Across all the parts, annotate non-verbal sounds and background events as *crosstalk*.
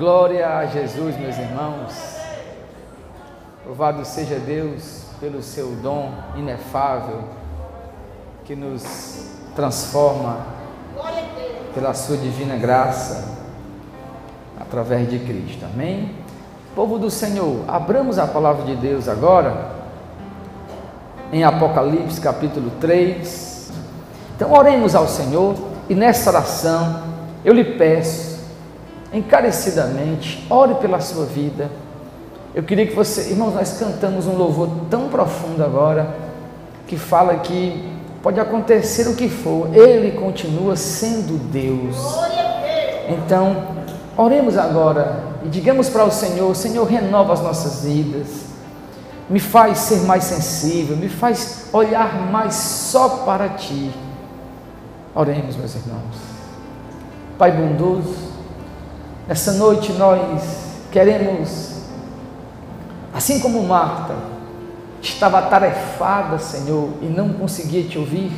Glória a Jesus, meus irmãos. Louvado seja Deus pelo seu dom inefável que nos transforma pela sua divina graça através de Cristo. Amém? Povo do Senhor, abramos a palavra de Deus agora em Apocalipse capítulo 3. Então oremos ao Senhor e nessa oração eu lhe peço encarecidamente, ore pela sua vida. Eu queria que você, irmãos, nós cantamos um louvor tão profundo agora que fala que pode acontecer o que for, ele continua sendo Deus. Então, oremos agora e digamos para o Senhor: Senhor, renova as nossas vidas, me faz ser mais sensível, me faz olhar mais só para Ti. Oremos, meus irmãos. Pai bondoso, essa noite nós queremos, assim como Marta, estava atarefada, Senhor, e não conseguia te ouvir,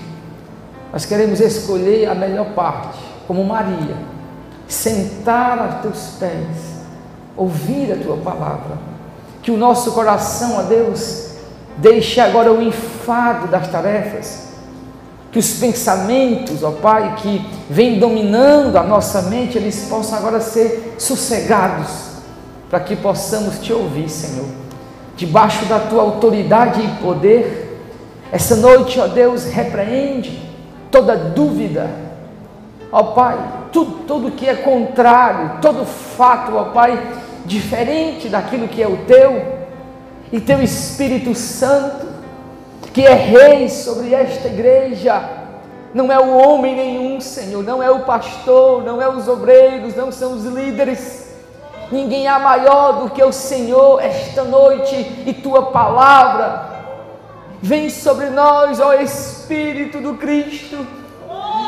nós queremos escolher a melhor parte, como Maria, sentar a teus pés, ouvir a tua palavra, que o nosso coração, a Deus, deixe agora o enfado das tarefas, que os pensamentos, ó Pai, que vêm dominando a nossa mente, eles possam agora ser sossegados, para que possamos te ouvir, Senhor debaixo da tua autoridade e poder. Essa noite, ó Deus, repreende toda dúvida, ó Pai, tudo, tudo que é contrário, todo fato, ó Pai, diferente daquilo que é o teu, e teu Espírito Santo, que é rei sobre esta igreja, não é o homem nenhum, Senhor, não é o pastor, não é os obreiros, não são os líderes, ninguém há maior do que o Senhor esta noite e tua palavra. Vem sobre nós, ó Espírito do Cristo,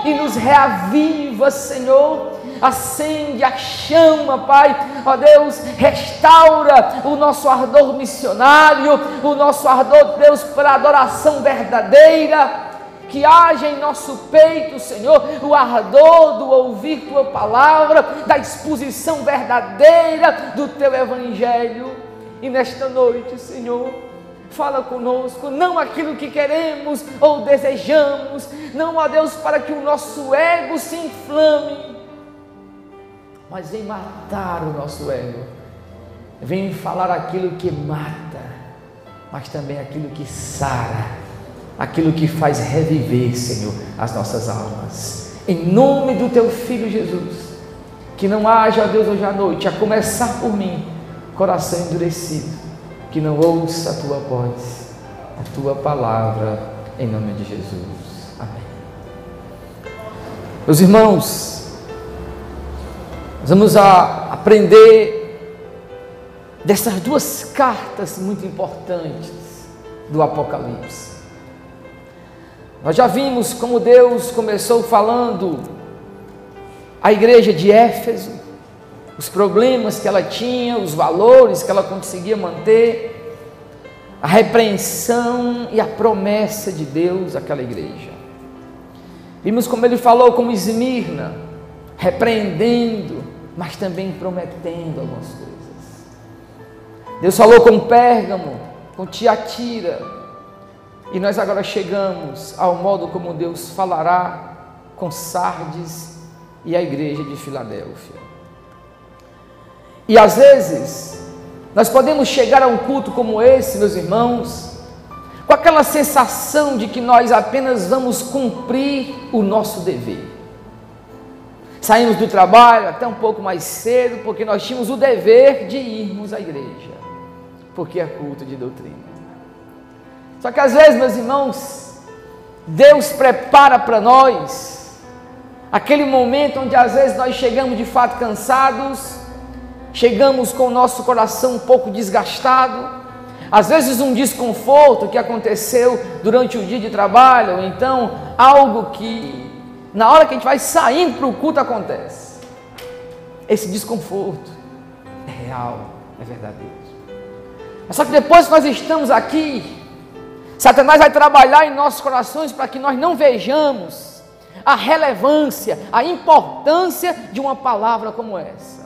e nos reaviva, Senhor. Acende a chama, Pai, ó Deus, restaura o nosso ardor missionário, o nosso ardor, Deus, para adoração verdadeira que haja em nosso peito, Senhor, o ardor do ouvir tua palavra, da exposição verdadeira do teu evangelho. E nesta noite, Senhor, fala conosco, não aquilo que queremos ou desejamos, não, ó Deus, para que o nosso ego se inflame, mas em matar o nosso ego. Vem falar aquilo que mata, mas também aquilo que sara aquilo que faz reviver, Senhor, as nossas almas. Em nome do teu filho Jesus, que não haja, Deus, hoje à noite, a começar por mim, coração endurecido, que não ouça a tua voz, a tua palavra, em nome de Jesus. Amém. Meus irmãos, nós vamos a aprender dessas duas cartas muito importantes do Apocalipse. Nós já vimos como Deus começou falando a igreja de Éfeso, os problemas que ela tinha, os valores que ela conseguia manter, a repreensão e a promessa de Deus àquela igreja. Vimos como ele falou com Esmirna, repreendendo, mas também prometendo algumas coisas. Deus falou com Pérgamo, com Tiatira, e nós agora chegamos ao modo como Deus falará com Sardes e a igreja de Filadélfia. E às vezes, nós podemos chegar a um culto como esse, meus irmãos, com aquela sensação de que nós apenas vamos cumprir o nosso dever. Saímos do trabalho até um pouco mais cedo, porque nós tínhamos o dever de irmos à igreja, porque é culto de doutrina. Só que às vezes, meus irmãos, Deus prepara para nós aquele momento onde às vezes nós chegamos de fato cansados, chegamos com o nosso coração um pouco desgastado, às vezes um desconforto que aconteceu durante o dia de trabalho, ou então algo que na hora que a gente vai saindo para o culto acontece. Esse desconforto é real, é verdadeiro. Só que depois que nós estamos aqui, Satanás vai trabalhar em nossos corações para que nós não vejamos a relevância, a importância de uma palavra como essa.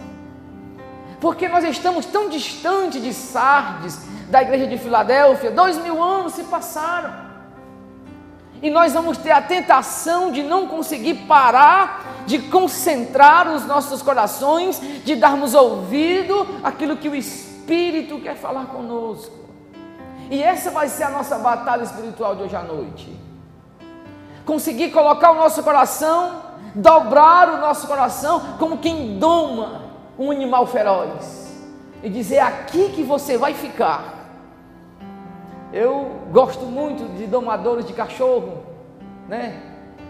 Porque nós estamos tão distante de Sardes, da igreja de Filadélfia, dois mil anos se passaram. E nós vamos ter a tentação de não conseguir parar, de concentrar os nossos corações, de darmos ouvido àquilo que o Espírito quer falar conosco. E essa vai ser a nossa batalha espiritual de hoje à noite. Conseguir colocar o nosso coração, dobrar o nosso coração como quem doma um animal feroz e dizer: é aqui que você vai ficar. Eu gosto muito de domadores de cachorro, né?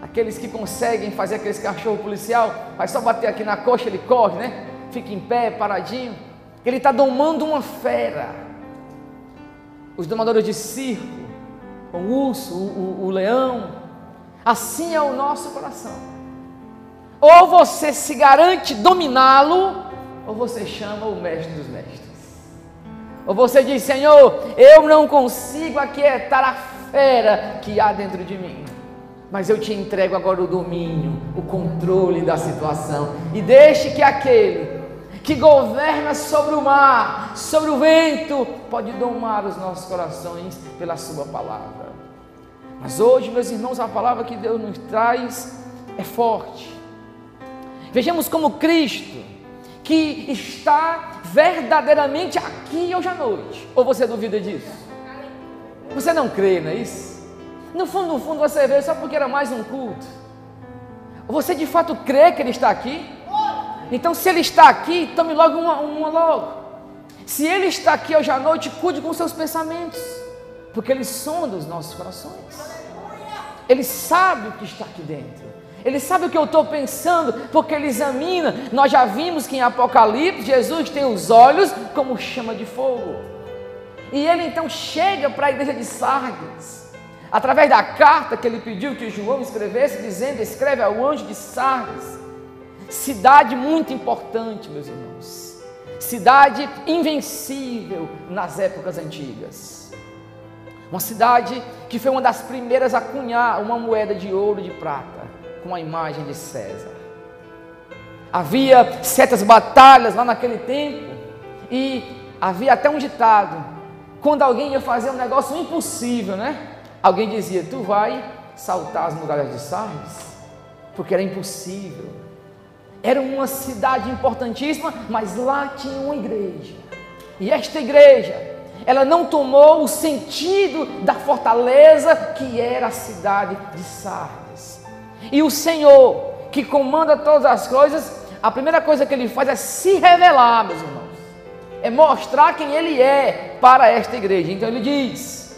Aqueles que conseguem fazer aqueles cachorro policial, vai só bater aqui na coxa, ele corre, né? Fica em pé, paradinho. Ele está domando uma fera. Os domadores de circo, o urso, o, o, o leão, assim é o nosso coração. Ou você se garante dominá-lo, ou você chama o mestre dos mestres. Ou você diz, Senhor, eu não consigo aquietar a fera que há dentro de mim. Mas eu te entrego agora o domínio, o controle da situação. E deixe que aquele que governa sobre o mar, sobre o vento, pode domar os nossos corações pela Sua palavra. Mas hoje, meus irmãos, a palavra que Deus nos traz é forte. Vejamos como Cristo que está verdadeiramente aqui hoje à noite. Ou você duvida disso? Você não crê, não é isso? No fundo, no fundo, você vê só porque era mais um culto. Você de fato crê que Ele está aqui? Então, se Ele está aqui, tome logo uma, uma logo. Se Ele está aqui hoje à noite, cuide com seus pensamentos, porque Ele sonda os nossos corações. Ele sabe o que está aqui dentro. Ele sabe o que eu estou pensando, porque ele examina. Nós já vimos que em Apocalipse Jesus tem os olhos como chama de fogo. E ele então chega para a igreja de Sardes, através da carta que ele pediu que João escrevesse, dizendo: escreve ao anjo de Sardes. Cidade muito importante, meus irmãos. Cidade invencível nas épocas antigas. Uma cidade que foi uma das primeiras a cunhar uma moeda de ouro e de prata com a imagem de César. Havia certas batalhas lá naquele tempo e havia até um ditado: quando alguém ia fazer um negócio impossível, né? Alguém dizia: Tu vai saltar as muralhas de Sardes? Porque era impossível. Era uma cidade importantíssima, mas lá tinha uma igreja. E esta igreja, ela não tomou o sentido da fortaleza que era a cidade de Sardes. E o Senhor, que comanda todas as coisas, a primeira coisa que ele faz é se revelar, meus irmãos. É mostrar quem ele é para esta igreja. Então ele diz: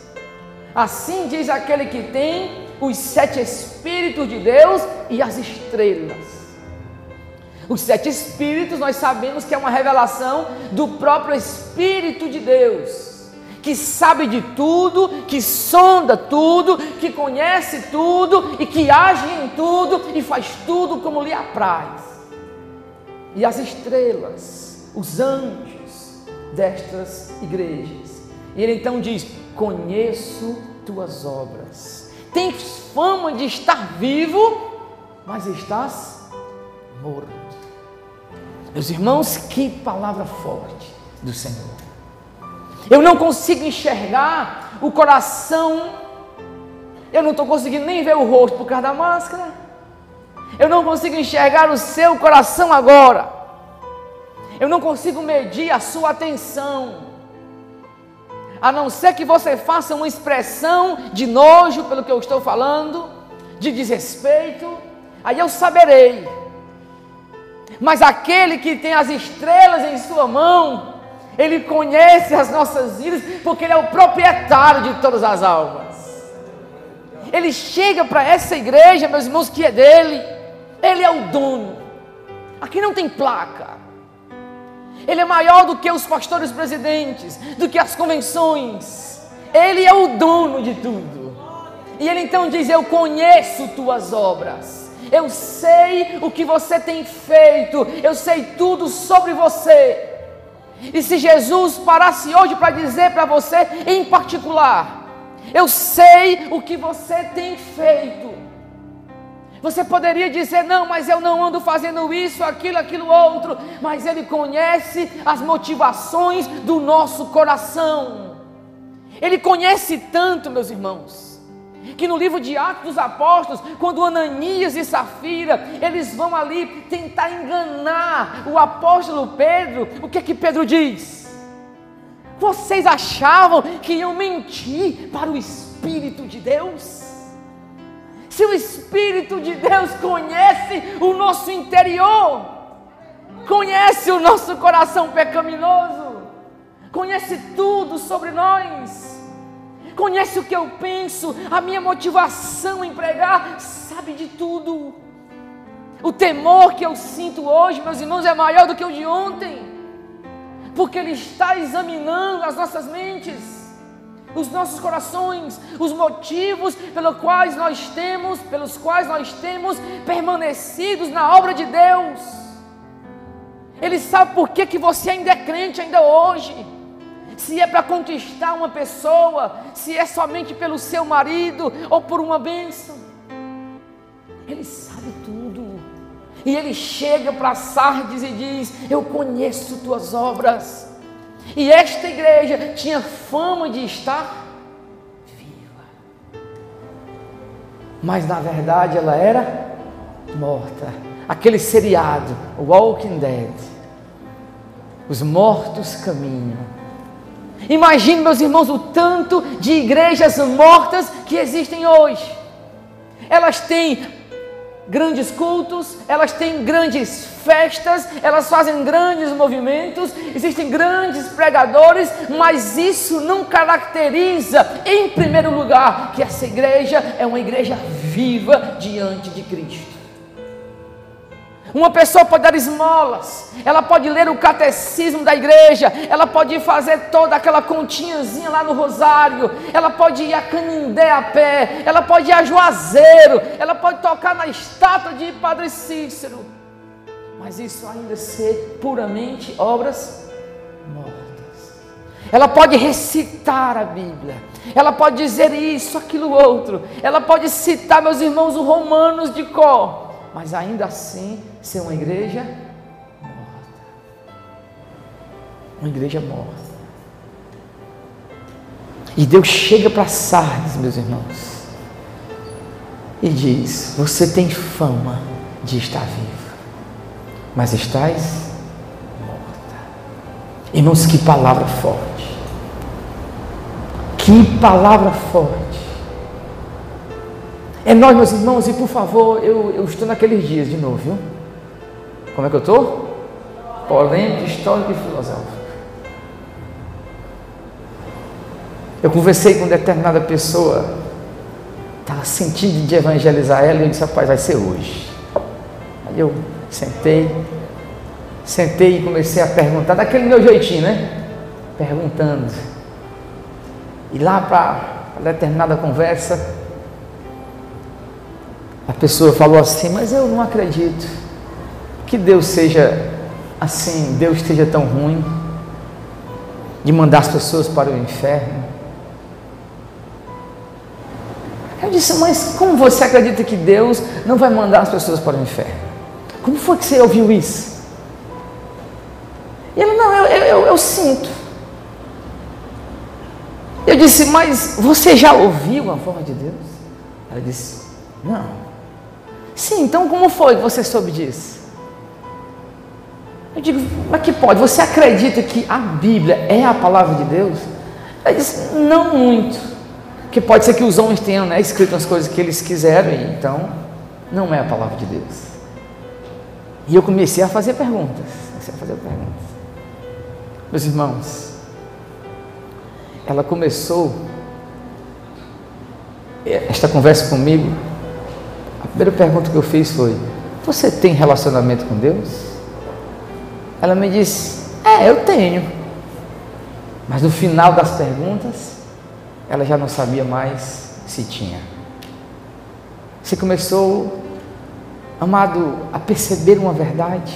Assim diz aquele que tem os sete Espíritos de Deus e as estrelas. Os sete Espíritos nós sabemos que é uma revelação do próprio Espírito de Deus que sabe de tudo, que sonda tudo, que conhece tudo e que age em tudo e faz tudo como lhe apraz. E as estrelas, os anjos destas igrejas. E ele então diz: Conheço tuas obras. Tens fama de estar vivo, mas estás morto. Meus irmãos, que palavra forte do Senhor. Eu não consigo enxergar o coração. Eu não estou conseguindo nem ver o rosto por causa da máscara. Eu não consigo enxergar o seu coração agora. Eu não consigo medir a sua atenção. A não ser que você faça uma expressão de nojo pelo que eu estou falando, de desrespeito, aí eu saberei. Mas aquele que tem as estrelas em sua mão, ele conhece as nossas vidas, porque Ele é o proprietário de todas as almas. Ele chega para essa igreja, meus irmãos, que é dele. Ele é o dono. Aqui não tem placa. Ele é maior do que os pastores presidentes, do que as convenções. Ele é o dono de tudo. E ele então diz: Eu conheço tuas obras. Eu sei o que você tem feito. Eu sei tudo sobre você. E se Jesus parasse hoje para dizer para você em particular, eu sei o que você tem feito. Você poderia dizer, não, mas eu não ando fazendo isso, aquilo, aquilo outro, mas Ele conhece as motivações do nosso coração. Ele conhece tanto, meus irmãos, que no livro de Atos dos Apóstolos, quando Ananias e Safira, eles vão ali tentar enganar o apóstolo Pedro, o que é que Pedro diz? Vocês achavam que iam mentir para o Espírito de Deus? Se o Espírito de Deus conhece o nosso interior, conhece o nosso coração pecaminoso, conhece tudo sobre nós, conhece o que eu penso, a minha motivação em pregar, sabe de tudo. O temor que eu sinto hoje, meus irmãos, é maior do que o de ontem, porque Ele está examinando as nossas mentes os nossos corações, os motivos pelos quais nós temos, pelos quais nós temos permanecidos na obra de Deus. Ele sabe por que, que você ainda é crente ainda hoje. Se é para conquistar uma pessoa, se é somente pelo seu marido ou por uma bênção. Ele sabe tudo. E ele chega para Sardes e diz: Eu conheço tuas obras e esta igreja tinha fama de estar viva. Mas na verdade ela era morta. Aquele seriado, Walking Dead. Os mortos caminham. Imagine, meus irmãos, o tanto de igrejas mortas que existem hoje. Elas têm grandes cultos, elas têm grandes festas, elas fazem grandes movimentos, existem grandes pregadores, mas isso não caracteriza, em primeiro lugar, que essa igreja é uma igreja viva diante de Cristo. Uma pessoa pode dar esmolas, ela pode ler o catecismo da igreja, ela pode fazer toda aquela continhazinha lá no Rosário, ela pode ir a Canindé a pé, ela pode ir a Juazeiro, ela pode tocar na estátua de Padre Cícero, mas isso ainda ser puramente obras mortas. Ela pode recitar a Bíblia, ela pode dizer isso, aquilo, outro, ela pode citar, meus irmãos, o Romanos de cor mas ainda assim ser uma igreja morta. Uma igreja morta. E Deus chega para Sardes, meus irmãos, e diz: Você tem fama de estar viva, mas estás morta. Irmãos, que palavra forte. Que palavra forte. É nós, meus irmãos, e por favor, eu, eu estou naqueles dias de novo, viu? Como é que eu estou? Polêmico, histórico e filosófico. Eu conversei com determinada pessoa, estava sentindo de evangelizar ela, e eu disse, rapaz, vai ser hoje. Aí eu sentei, sentei e comecei a perguntar, daquele meu jeitinho, né? Perguntando. E lá para determinada conversa, a pessoa falou assim, mas eu não acredito que Deus seja assim, Deus esteja tão ruim de mandar as pessoas para o inferno. Eu disse, mas como você acredita que Deus não vai mandar as pessoas para o inferno? Como foi que você ouviu isso? E ele, não, eu, eu, eu, sinto. Eu disse, mas você já ouviu a voz de Deus? Ela disse, não. Sim, então como foi que você soube disso? Eu digo, mas que pode? Você acredita que a Bíblia é a palavra de Deus? Ele disse, não muito. Que pode ser que os homens tenham né, escrito as coisas que eles quiseram, então não é a palavra de Deus. E eu comecei a fazer perguntas. Comecei a fazer perguntas. Meus irmãos, ela começou esta conversa comigo primeira pergunta que eu fiz foi: Você tem relacionamento com Deus? Ela me disse: É, eu tenho. Mas no final das perguntas, ela já não sabia mais se tinha. Você começou, amado, a perceber uma verdade.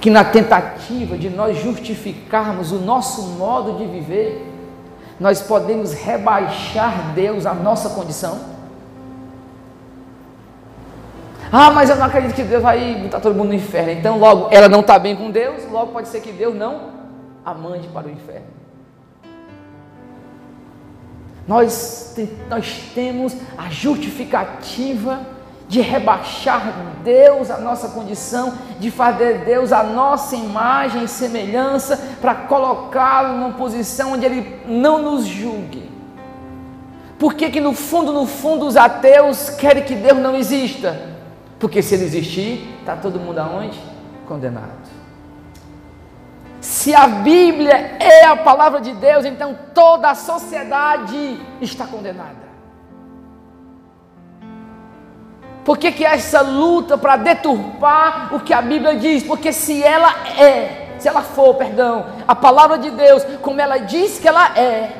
Que na tentativa de nós justificarmos o nosso modo de viver, nós podemos rebaixar Deus à nossa condição. Ah, mas eu não acredito que Deus vai botar todo mundo no inferno. Então, logo, ela não está bem com Deus, logo pode ser que Deus não a mande para o inferno. Nós, nós temos a justificativa de rebaixar Deus a nossa condição, de fazer Deus a nossa imagem e semelhança, para colocá-lo numa posição onde Ele não nos julgue. Por que, que no fundo, no fundo, os ateus querem que Deus não exista? Porque se ele existir, está todo mundo aonde? Condenado. Se a Bíblia é a palavra de Deus, então toda a sociedade está condenada. Por que, que essa luta para deturpar o que a Bíblia diz? Porque se ela é, se ela for, perdão, a palavra de Deus, como ela diz que ela é,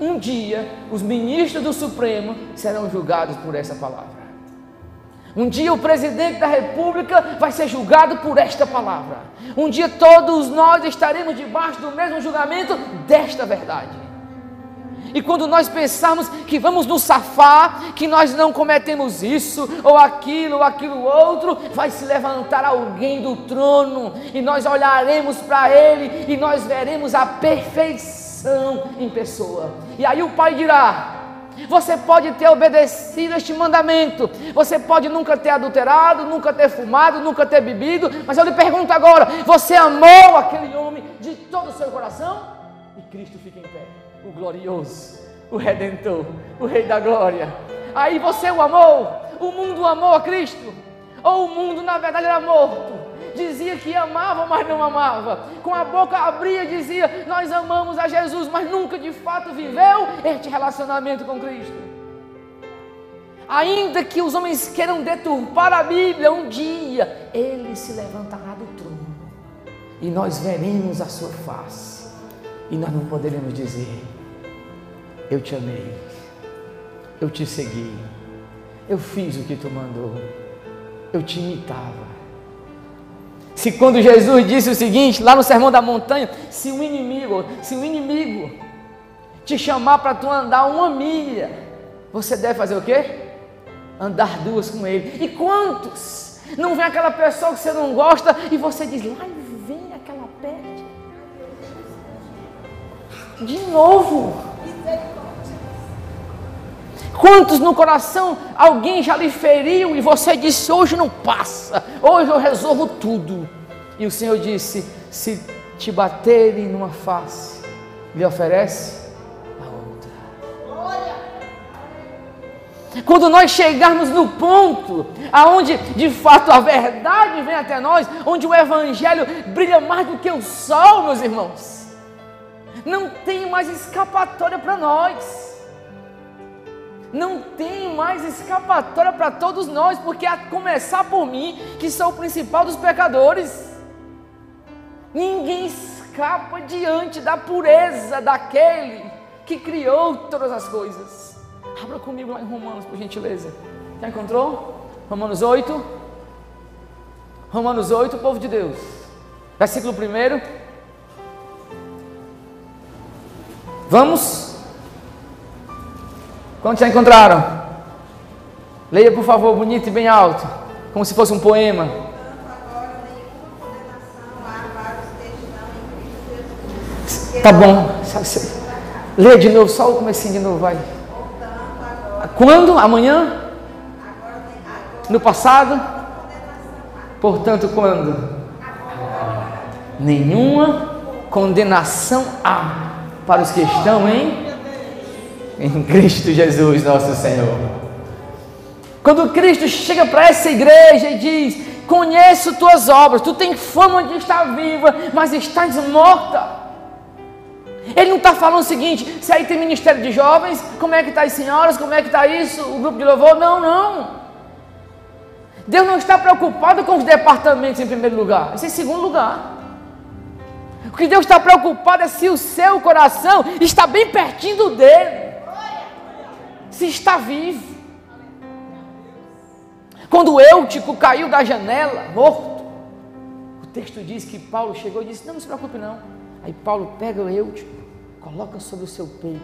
um dia os ministros do Supremo serão julgados por essa palavra. Um dia o presidente da República vai ser julgado por esta palavra. Um dia todos nós estaremos debaixo do mesmo julgamento desta verdade. E quando nós pensarmos que vamos nos safar, que nós não cometemos isso, ou aquilo, ou aquilo outro, vai se levantar alguém do trono, e nós olharemos para ele, e nós veremos a perfeição em pessoa. E aí o Pai dirá: você pode ter obedecido este mandamento, você pode nunca ter adulterado, nunca ter fumado, nunca ter bebido, mas eu lhe pergunto agora: você amou aquele homem de todo o seu coração? E Cristo fica em pé o glorioso, o redentor, o Rei da glória. Aí você o amou, o mundo amou a Cristo, ou o mundo na verdade era morto. Dizia que amava, mas não amava. Com a boca abria, dizia: Nós amamos a Jesus, mas nunca de fato viveu este relacionamento com Cristo. Ainda que os homens queiram deturpar a Bíblia, um dia ele se levantará do trono e nós veremos a sua face e nós não poderemos dizer: Eu te amei, eu te segui, eu fiz o que tu mandou, eu te imitava. Se quando Jesus disse o seguinte, lá no Sermão da Montanha, se o inimigo, se o inimigo te chamar para tu andar uma milha, você deve fazer o quê? Andar duas com ele. E quantos? Não vem aquela pessoa que você não gosta e você diz, lá vem aquela peste de novo. Quantos no coração alguém já lhe feriu e você disse: Hoje não passa, hoje eu resolvo tudo. E o Senhor disse: Se te baterem numa face, lhe oferece a outra. Quando nós chegarmos no ponto aonde de fato a verdade vem até nós, onde o Evangelho brilha mais do que o sol, meus irmãos não tem mais escapatória para nós. Não tem mais escapatória para todos nós, porque a começar por mim, que sou o principal dos pecadores. Ninguém escapa diante da pureza daquele que criou todas as coisas. Abra comigo lá em Romanos, por gentileza. Já encontrou? Romanos 8. Romanos 8, povo de Deus. Versículo 1. Vamos? Quantos já encontraram? Leia, por favor, bonito e bem alto, como se fosse um poema. Tá bom. Leia de novo, só o comecinho de novo, vai. Quando? Amanhã? No passado? Portanto, quando? Nenhuma condenação há para os que estão em, em Cristo Jesus, nosso Senhor. Quando Cristo chega para essa igreja e diz: Conheço tuas obras, tu tens fama de estar viva, mas estás morta. Ele não está falando o seguinte: se aí tem ministério de jovens, como é que está as senhoras, como é que está isso, o grupo de louvor? Não, não. Deus não está preocupado com os departamentos em primeiro lugar, isso é em segundo lugar. O que Deus está preocupado é se o seu coração está bem pertinho dele. Se está vivo. Quando o Eutico caiu da janela, morto, o texto diz que Paulo chegou e disse: Não, não se preocupe, não. Aí Paulo pega o Eutico, coloca sobre o seu peito.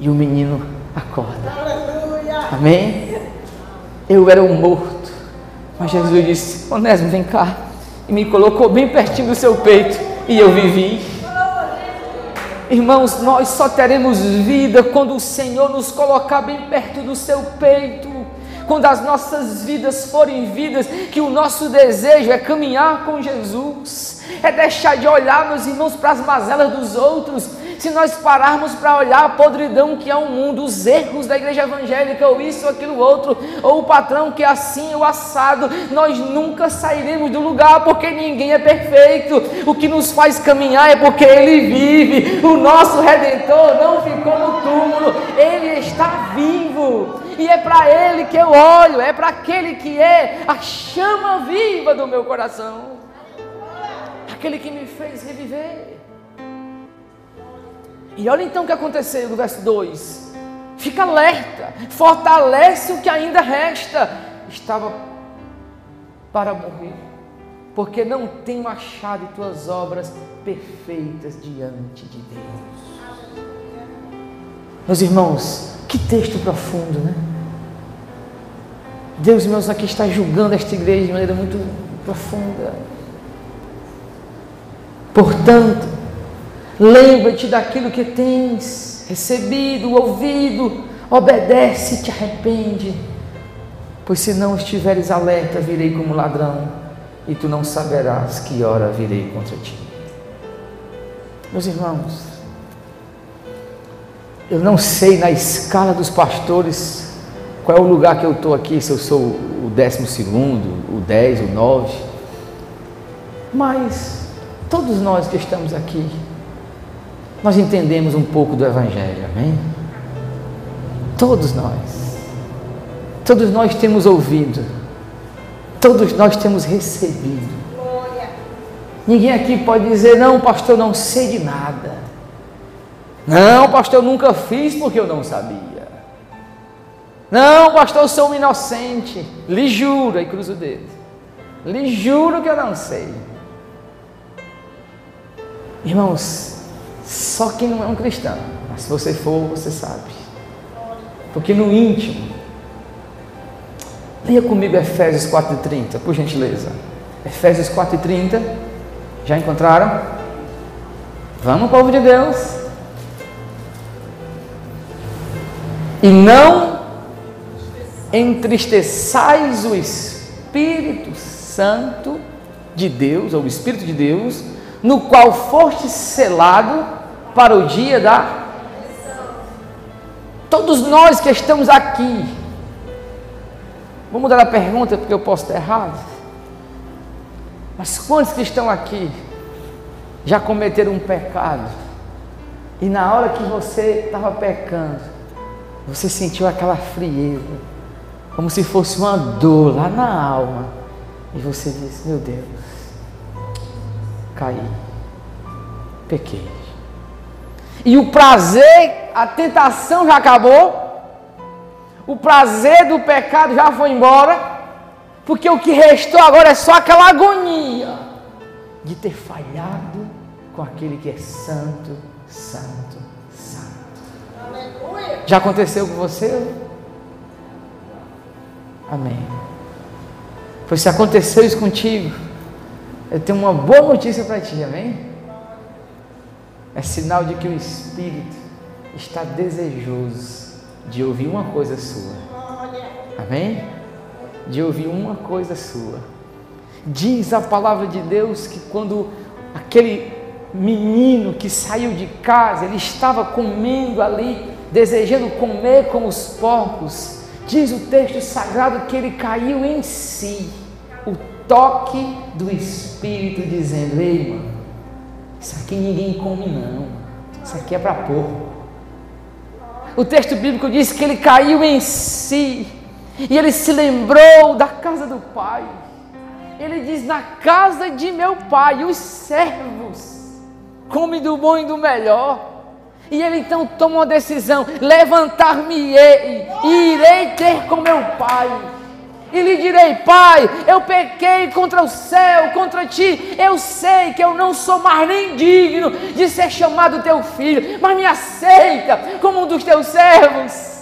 E o menino acorda. Aleluia. Amém? Eu era um morto. Mas Jesus disse: Onésimo, vem cá. E me colocou bem pertinho do seu peito. E eu vivi. Irmãos, nós só teremos vida quando o Senhor nos colocar bem perto do seu peito quando as nossas vidas forem vidas, que o nosso desejo é caminhar com Jesus, é deixar de olhar, meus irmãos, para as mazelas dos outros. Se nós pararmos para olhar a podridão que é o mundo, os erros da igreja evangélica, ou isso, ou aquilo, outro, ou o patrão que é assim, o assado, nós nunca sairemos do lugar, porque ninguém é perfeito. O que nos faz caminhar é porque Ele vive. O nosso Redentor não ficou no túmulo, Ele está vivo e é para Ele que eu olho, é para aquele que é a chama viva do meu coração, aquele que me fez reviver. E olha então o que aconteceu no verso 2: fica alerta, fortalece o que ainda resta, estava para morrer, porque não tenho achado tuas obras perfeitas diante de Deus. Meus irmãos, que texto profundo, né? Deus, meus, aqui está julgando esta igreja de maneira muito profunda. Portanto, lembra-te daquilo que tens recebido, ouvido, obedece te arrepende. Pois se não estiveres alerta, virei como ladrão, e tu não saberás que hora virei contra ti. Meus irmãos, eu não sei na escala dos pastores qual é o lugar que eu estou aqui, se eu sou o décimo segundo, o dez, o nove. Mas todos nós que estamos aqui, nós entendemos um pouco do Evangelho, amém? Todos nós. Todos nós temos ouvido. Todos nós temos recebido. Ninguém aqui pode dizer, não, pastor, não sei de nada. Não, pastor, eu nunca fiz porque eu não sabia. Não, pastor, eu sou um inocente. Lhe juro, aí cruza o dedo. Lhe juro que eu não sei. Irmãos, só quem não é um cristão, mas se você for, você sabe. Porque no íntimo, leia comigo Efésios 4,30, por gentileza. Efésios 4,30, já encontraram? Vamos, povo de Deus. E não entristeçais o Espírito Santo de Deus, ou o Espírito de Deus, no qual foste selado para o dia da. Todos nós que estamos aqui, vou mudar a pergunta porque eu posso estar errado. Mas quantos que estão aqui já cometeram um pecado? E na hora que você estava pecando, você sentiu aquela frieza, como se fosse uma dor lá na alma. E você disse: Meu Deus, caí, pequei. E o prazer, a tentação já acabou, o prazer do pecado já foi embora, porque o que restou agora é só aquela agonia de ter falhado com aquele que é santo, santo, já aconteceu com você? Amém. Pois se aconteceu isso contigo, eu tenho uma boa notícia para ti, amém? É sinal de que o Espírito está desejoso de ouvir uma coisa sua. Amém? De ouvir uma coisa sua. Diz a palavra de Deus que quando aquele menino que saiu de casa, ele estava comendo ali desejando comer como os porcos, diz o texto sagrado que ele caiu em si, o toque do Espírito dizendo: Ei, mano, isso aqui ninguém come, não, isso aqui é para porco. O texto bíblico diz que ele caiu em si e ele se lembrou da casa do pai. Ele diz: Na casa de meu pai, os servos comem do bom e do melhor. E ele então toma uma decisão: levantar-me-ei e irei ter com meu pai. E lhe direi: Pai, eu pequei contra o céu, contra ti. Eu sei que eu não sou mais nem digno de ser chamado teu filho, mas me aceita como um dos teus servos.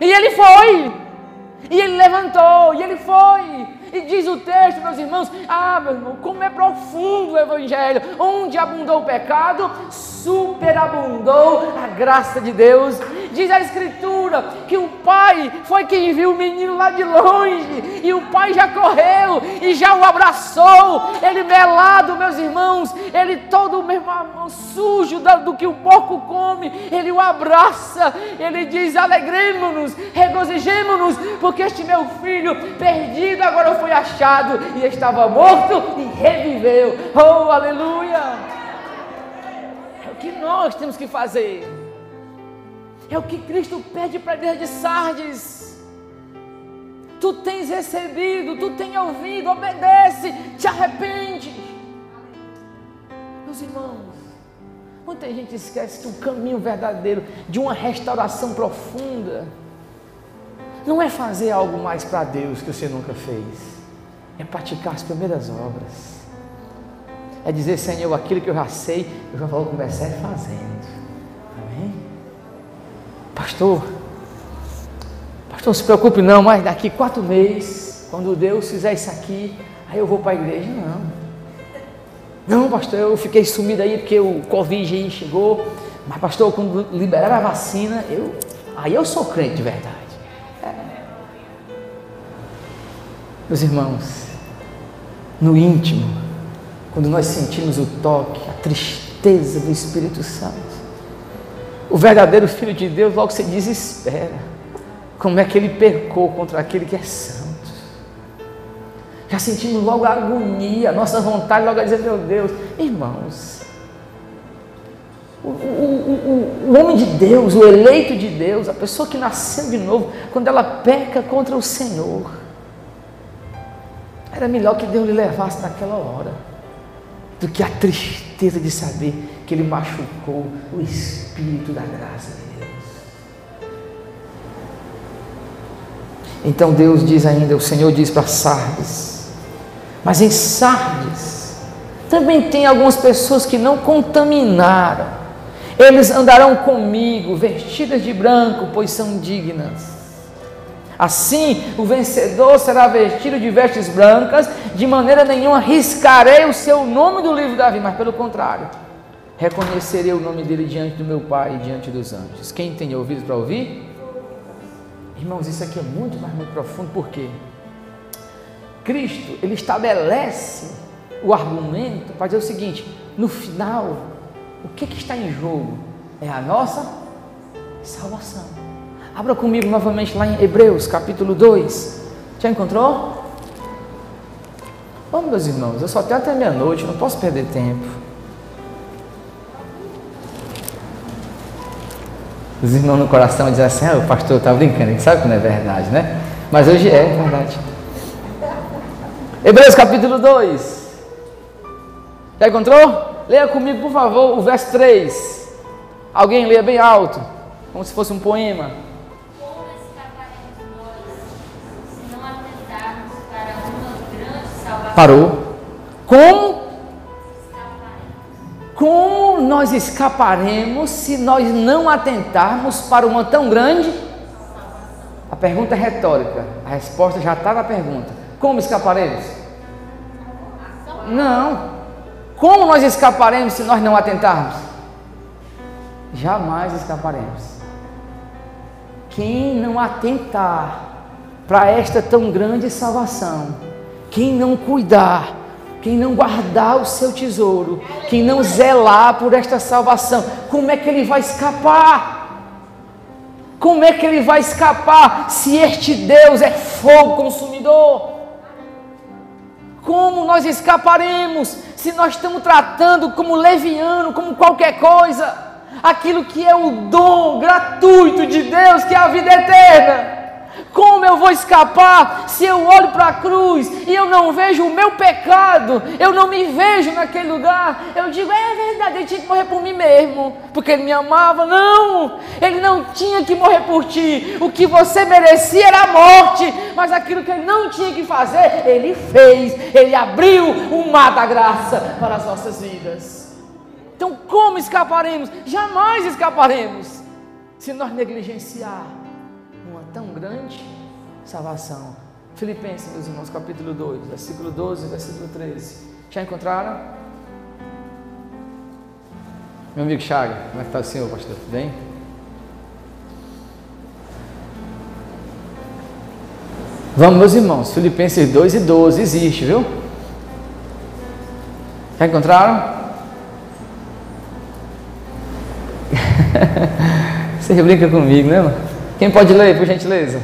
E ele foi. E ele levantou, e ele foi. E diz o texto, meus irmãos, ah, meu irmão, como é profundo o Evangelho. Onde abundou o pecado, superabundou a graça de Deus. Diz a Escritura que o pai foi quem viu o menino lá de longe, e o pai já correu e já o abraçou. Ele melado, meus irmãos, ele todo mesmo sujo do que o porco come, ele o abraça. Ele diz: alegremos-nos, regozijemos-nos, porque este meu filho perdido agora foi achado e estava morto e reviveu. Oh, aleluia! que nós temos que fazer. É o que Cristo pede para a igreja de Sardes. Tu tens recebido, tu tens ouvido, obedece, te arrepende. Meus irmãos, muita gente esquece que o caminho verdadeiro de uma restauração profunda não é fazer algo mais para Deus que você nunca fez, é praticar as primeiras obras é dizer, Senhor, aquilo que eu já sei, eu já vou começar fazendo. Amém? Pastor, pastor, não se preocupe não, mas daqui quatro meses, quando Deus fizer isso aqui, aí eu vou para a igreja. Não. Não, pastor, eu fiquei sumido aí porque o Covid aí chegou. Mas, pastor, quando liberar a vacina, eu, aí eu sou crente de verdade. Meus irmãos, no íntimo, quando nós sentimos o toque, a tristeza do Espírito Santo, o verdadeiro Filho de Deus logo se desespera. Como é que ele percou contra aquele que é santo? Já sentimos logo a agonia, a nossa vontade logo a dizer, meu Deus, irmãos, o, o, o, o, homem de Deus, o eleito de Deus, a pessoa que nasceu de novo, quando ela peca contra o Senhor, era melhor que Deus lhe levasse naquela hora do que a tristeza de saber que ele machucou o Espírito da graça de Deus. Então Deus diz ainda, o Senhor diz para Sardes, mas em Sardes também tem algumas pessoas que não contaminaram. Eles andarão comigo, vestidas de branco, pois são dignas. Assim, o vencedor será vestido de vestes brancas, de maneira nenhuma riscarei o seu nome do livro da vida, mas pelo contrário, reconhecerei o nome dele diante do meu Pai e diante dos anjos. Quem tem ouvido para ouvir? Irmãos, isso aqui é muito mais muito profundo, porque Cristo, ele estabelece o argumento para dizer o seguinte: no final, o que, que está em jogo? É a nossa salvação. Abra comigo novamente lá em Hebreus capítulo 2. Já encontrou? Vamos, meus irmãos, eu só tenho até meia-noite, não posso perder tempo. Os irmãos no coração dizem assim: ah, o pastor está brincando, gente sabe que não é verdade, né? Mas hoje é verdade. Hebreus capítulo 2. Já encontrou? Leia comigo, por favor, o verso 3. Alguém leia bem alto, como se fosse um poema. Parou. Como? Como nós escaparemos se nós não atentarmos para uma tão grande? A pergunta é retórica. A resposta já está na pergunta. Como escaparemos? Não. Como nós escaparemos se nós não atentarmos? Jamais escaparemos. Quem não atentar para esta tão grande salvação, quem não cuidar, quem não guardar o seu tesouro, quem não zelar por esta salvação, como é que ele vai escapar? Como é que ele vai escapar se este Deus é fogo consumidor? Como nós escaparemos se nós estamos tratando como leviano, como qualquer coisa, aquilo que é o dom gratuito de Deus, que é a vida eterna? Como eu vou escapar se eu olho para a cruz e eu não vejo o meu pecado? Eu não me vejo naquele lugar. Eu digo, é verdade, ele tinha que morrer por mim mesmo, porque ele me amava. Não, ele não tinha que morrer por ti. O que você merecia era a morte, mas aquilo que ele não tinha que fazer, ele fez. Ele abriu o mar da graça para as nossas vidas. Então, como escaparemos? Jamais escaparemos se nós negligenciar tão grande salvação. Filipenses, meus irmãos, capítulo 2, versículo 12, versículo 13. Já encontraram? Meu amigo Chaga, como é que está o senhor, pastor? Tudo bem? Vamos, meus irmãos, Filipenses 2 e 12, existe, viu? Já encontraram? *laughs* Você brinca comigo, né? Quem pode ler, por gentileza?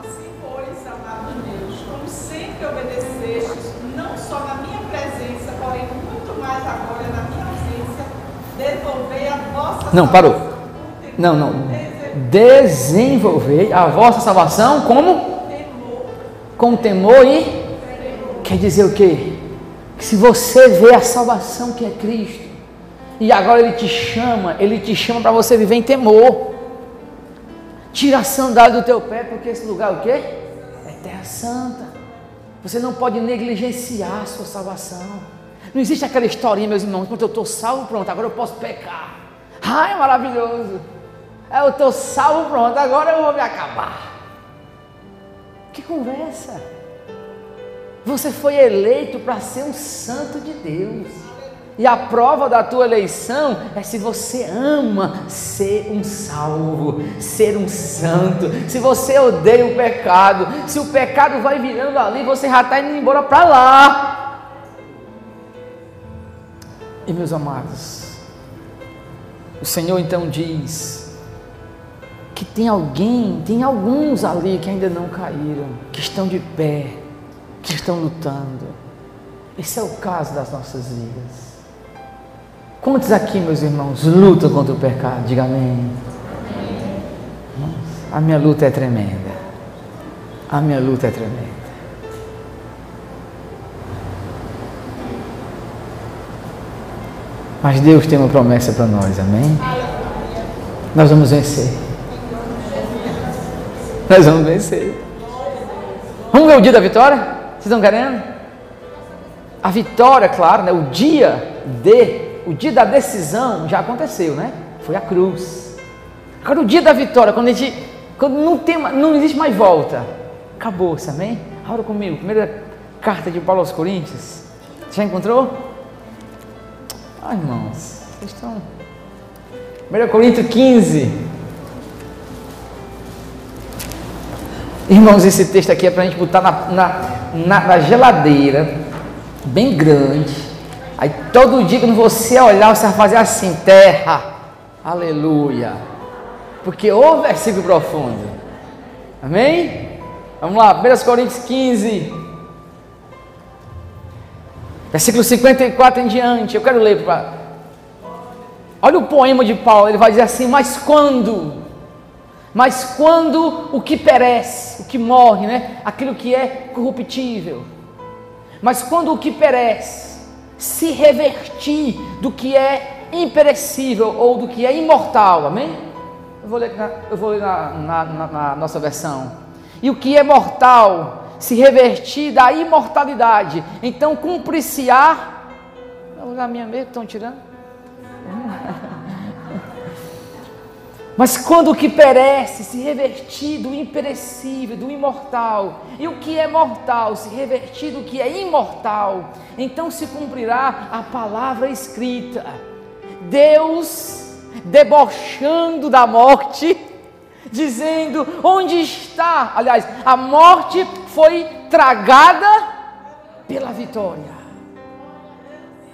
Assim, pois, como sempre obedecestes, não só na minha presença, porém muito mais agora na minha ausência, devolvei a vossa Não, parou. Não, não. temor, Desenvolvei a vossa salvação como? temor, Com temor e. Quer dizer o quê? Que se você vê a salvação que é Cristo, e agora Ele te chama, Ele te chama para você viver em temor. Tira a sandália do teu pé, porque esse lugar é o quê? É terra santa. Você não pode negligenciar a sua salvação. Não existe aquela historinha, meus irmãos, quando eu estou salvo, pronto, agora eu posso pecar. Ai, é maravilhoso. É, Eu estou salvo, pronto, agora eu vou me acabar. Que conversa! Você foi eleito para ser um santo de Deus. E a prova da tua eleição é se você ama ser um salvo, ser um santo. Se você odeia o pecado, se o pecado vai virando ali, você já está indo embora para lá. E meus amados, o Senhor então diz que tem alguém, tem alguns ali que ainda não caíram, que estão de pé, que estão lutando. Esse é o caso das nossas vidas. Quantos aqui, meus irmãos, lutam contra o pecado? Diga amém. A minha luta é tremenda. A minha luta é tremenda. Mas Deus tem uma promessa para nós, amém? Nós vamos vencer. Nós vamos vencer. Vamos ver o dia da vitória? Vocês estão querendo? A vitória, claro, né? o dia de, o dia da decisão já aconteceu, né? Foi a cruz. Agora o dia da vitória, quando a gente, quando não tem, não existe mais volta, acabou, amém? Abra comigo, primeira carta de Paulo aos Coríntios. Já encontrou? Ai, irmãos, vocês estão. 1 Coríntios 15. Irmãos, esse texto aqui é para a gente botar na, na, na, na geladeira, bem grande. Aí todo dia quando você olhar, você vai fazer assim, terra, aleluia. Porque o versículo profundo. Amém? Vamos lá, 1 Coríntios 15. Versículo 54 em diante. Eu quero ler para. Olha o poema de Paulo, ele vai dizer assim: Mas quando? Mas quando o que perece, o que morre, né? Aquilo que é corruptível. Mas quando o que perece se revertir do que é imperecível ou do que é imortal, amém? Eu vou ler na, eu vou ler na, na- na- nossa versão. E o que é mortal se revertir da imortalidade, então cumprir-se-á. Na minha mesmo, estão tirando? Mas quando o que perece se revertir do imperecível, do imortal, e o que é mortal se revertir do que é imortal, então se cumprirá a palavra escrita. Deus debochando da morte, *laughs* dizendo: onde está? Aliás, a morte foi tragada pela vitória.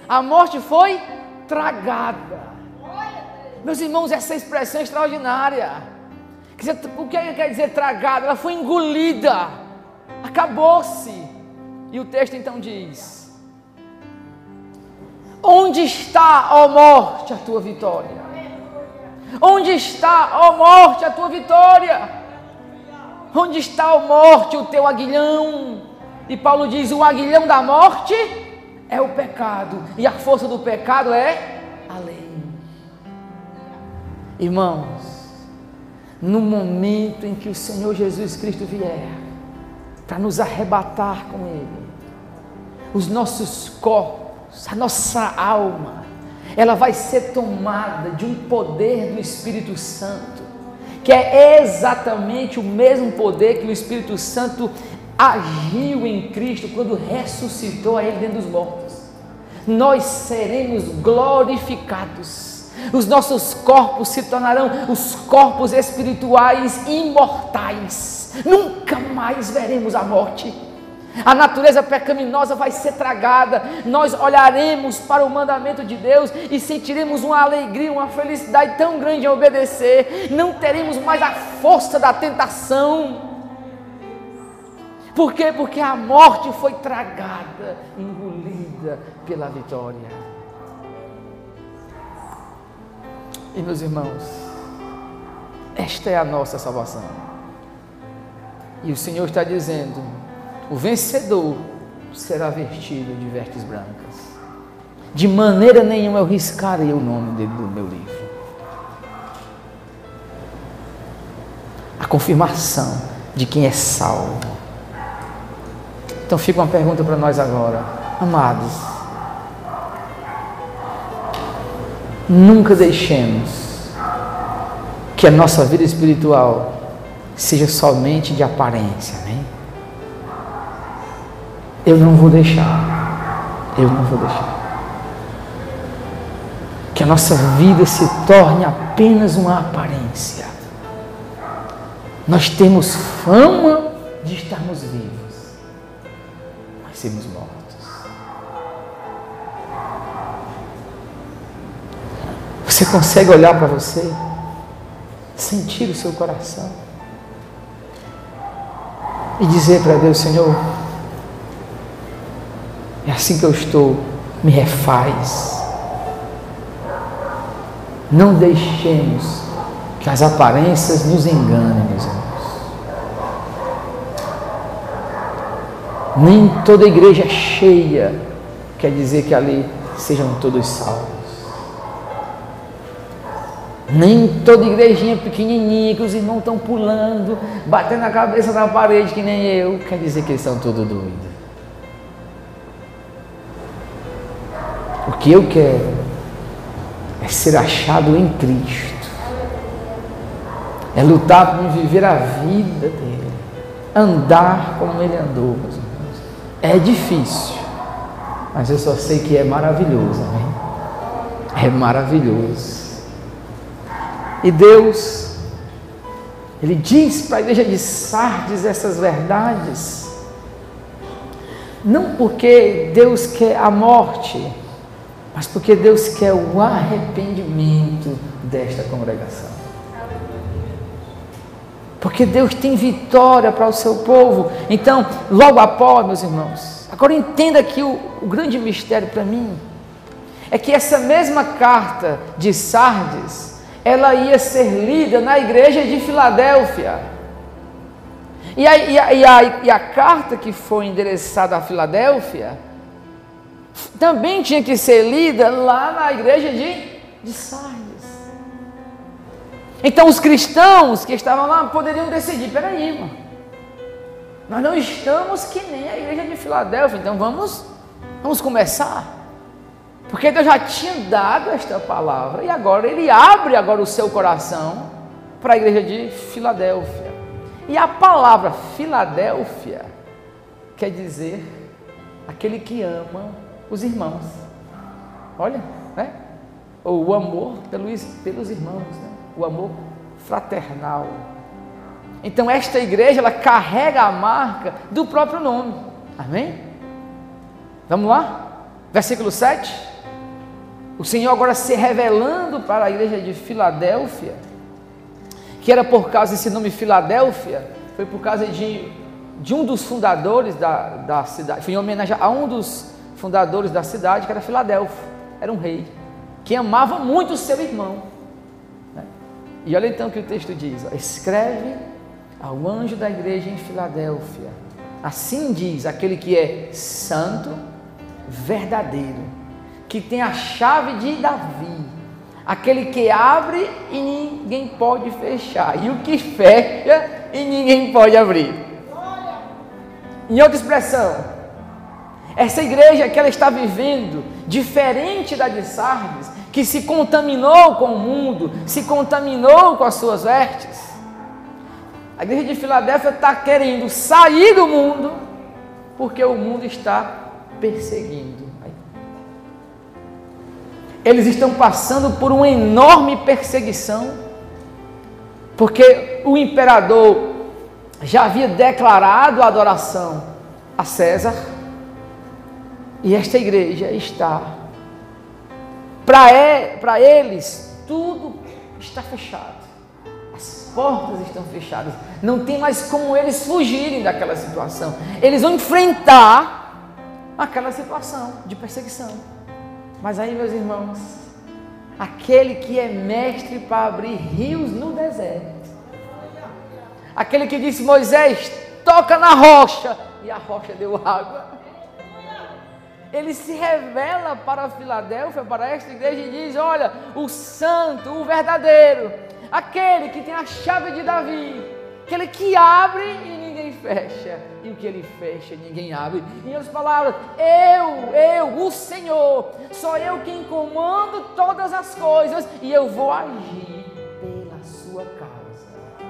A morte foi tragada. Meus irmãos, essa expressão é extraordinária. O que quer dizer tragada? Ela foi engolida. Acabou-se. E o texto então diz: Onde está, ó morte, a tua vitória? Onde está, ó morte, a tua vitória? Onde está, ó morte, o teu aguilhão? E Paulo diz: o aguilhão da morte é o pecado, e a força do pecado é. Irmãos, no momento em que o Senhor Jesus Cristo vier para nos arrebatar com Ele, os nossos corpos, a nossa alma, ela vai ser tomada de um poder do Espírito Santo, que é exatamente o mesmo poder que o Espírito Santo agiu em Cristo quando ressuscitou a Ele dentro dos mortos. Nós seremos glorificados. Os nossos corpos se tornarão os corpos espirituais imortais. Nunca mais veremos a morte. A natureza pecaminosa vai ser tragada. Nós olharemos para o mandamento de Deus e sentiremos uma alegria, uma felicidade tão grande em obedecer. Não teremos mais a força da tentação. Por quê? Porque a morte foi tragada, engolida pela vitória. E meus irmãos, esta é a nossa salvação. E o Senhor está dizendo: o vencedor será vestido de vestes brancas. De maneira nenhuma eu riscarei o nome dele do meu livro. A confirmação de quem é salvo. Então fica uma pergunta para nós agora, amados. Nunca deixemos que a nossa vida espiritual seja somente de aparência, amém? Eu não vou deixar. Eu não vou deixar. Que a nossa vida se torne apenas uma aparência. Nós temos fama de estarmos vivos, mas sermos mortos. Você consegue olhar para você, sentir o seu coração e dizer para Deus: Senhor, é assim que eu estou, me refaz. Não deixemos que as aparências nos enganem, meus irmãos. Nem toda igreja cheia quer dizer que ali sejam todos salvos. Nem toda igrejinha pequenininha que os irmãos estão pulando, batendo a cabeça na parede que nem eu, quer dizer que eles são todos doidos. O que eu quero é ser achado em Cristo, é lutar por viver a vida dele, andar como ele andou, meus irmãos. É difícil, mas eu só sei que é maravilhoso, amém? É maravilhoso. E Deus, Ele diz para a igreja de Sardes essas verdades, não porque Deus quer a morte, mas porque Deus quer o arrependimento desta congregação. Porque Deus tem vitória para o seu povo. Então, logo após, meus irmãos, agora entenda aqui o, o grande mistério para mim: é que essa mesma carta de Sardes, ela ia ser lida na igreja de Filadélfia. E a, e a, e a, e a carta que foi endereçada a Filadélfia, também tinha que ser lida lá na igreja de, de Sardes. Então os cristãos que estavam lá poderiam decidir, peraí, irmão, nós não estamos que nem a igreja de Filadélfia, então vamos, vamos começar. Porque Deus já tinha dado esta palavra e agora Ele abre agora o seu coração para a igreja de Filadélfia. E a palavra Filadélfia quer dizer aquele que ama os irmãos. Olha, né? O amor pelos, pelos irmãos, né? o amor fraternal. Então esta igreja ela carrega a marca do próprio nome. Amém? Vamos lá? Versículo 7. O Senhor agora se revelando para a igreja de Filadélfia, que era por causa desse nome Filadélfia, foi por causa de, de um dos fundadores da, da cidade, foi em homenagem a um dos fundadores da cidade, que era Filadélfia, era um rei, que amava muito o seu irmão. Né? E olha então o que o texto diz: ó, escreve ao anjo da igreja em Filadélfia. Assim diz aquele que é santo, verdadeiro, que tem a chave de Davi, aquele que abre e ninguém pode fechar, e o que fecha e ninguém pode abrir. Em outra expressão, essa igreja que ela está vivendo, diferente da de Sardes, que se contaminou com o mundo, se contaminou com as suas vestes, A igreja de Filadélfia está querendo sair do mundo porque o mundo está perseguindo. Eles estão passando por uma enorme perseguição, porque o imperador já havia declarado a adoração a César, e esta igreja está. Para eles, tudo está fechado. As portas estão fechadas. Não tem mais como eles fugirem daquela situação. Eles vão enfrentar aquela situação de perseguição. Mas aí, meus irmãos, aquele que é mestre para abrir rios no deserto, aquele que disse: Moisés, toca na rocha, e a rocha deu água. Ele se revela para Filadélfia, para esta igreja, e diz: Olha, o santo, o verdadeiro, aquele que tem a chave de Davi, aquele que abre e fecha, e o que ele fecha, ninguém abre. Em outras palavras, eu, eu, o Senhor, sou eu quem comando todas as coisas e eu vou agir pela sua causa.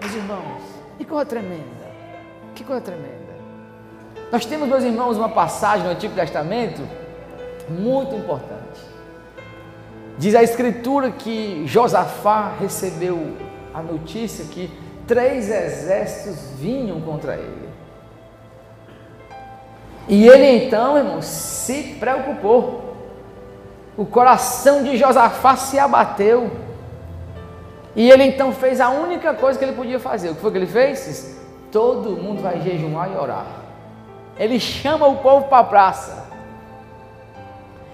Meus irmãos, que coisa tremenda, que coisa tremenda. Nós temos, meus irmãos, uma passagem no Antigo Testamento muito importante. Diz a Escritura que Josafá recebeu a notícia que três exércitos vinham contra ele. E ele então, irmão, se preocupou. O coração de Josafá se abateu. E ele então fez a única coisa que ele podia fazer. O que foi que ele fez? Todo mundo vai jejuar e orar. Ele chama o povo para a praça.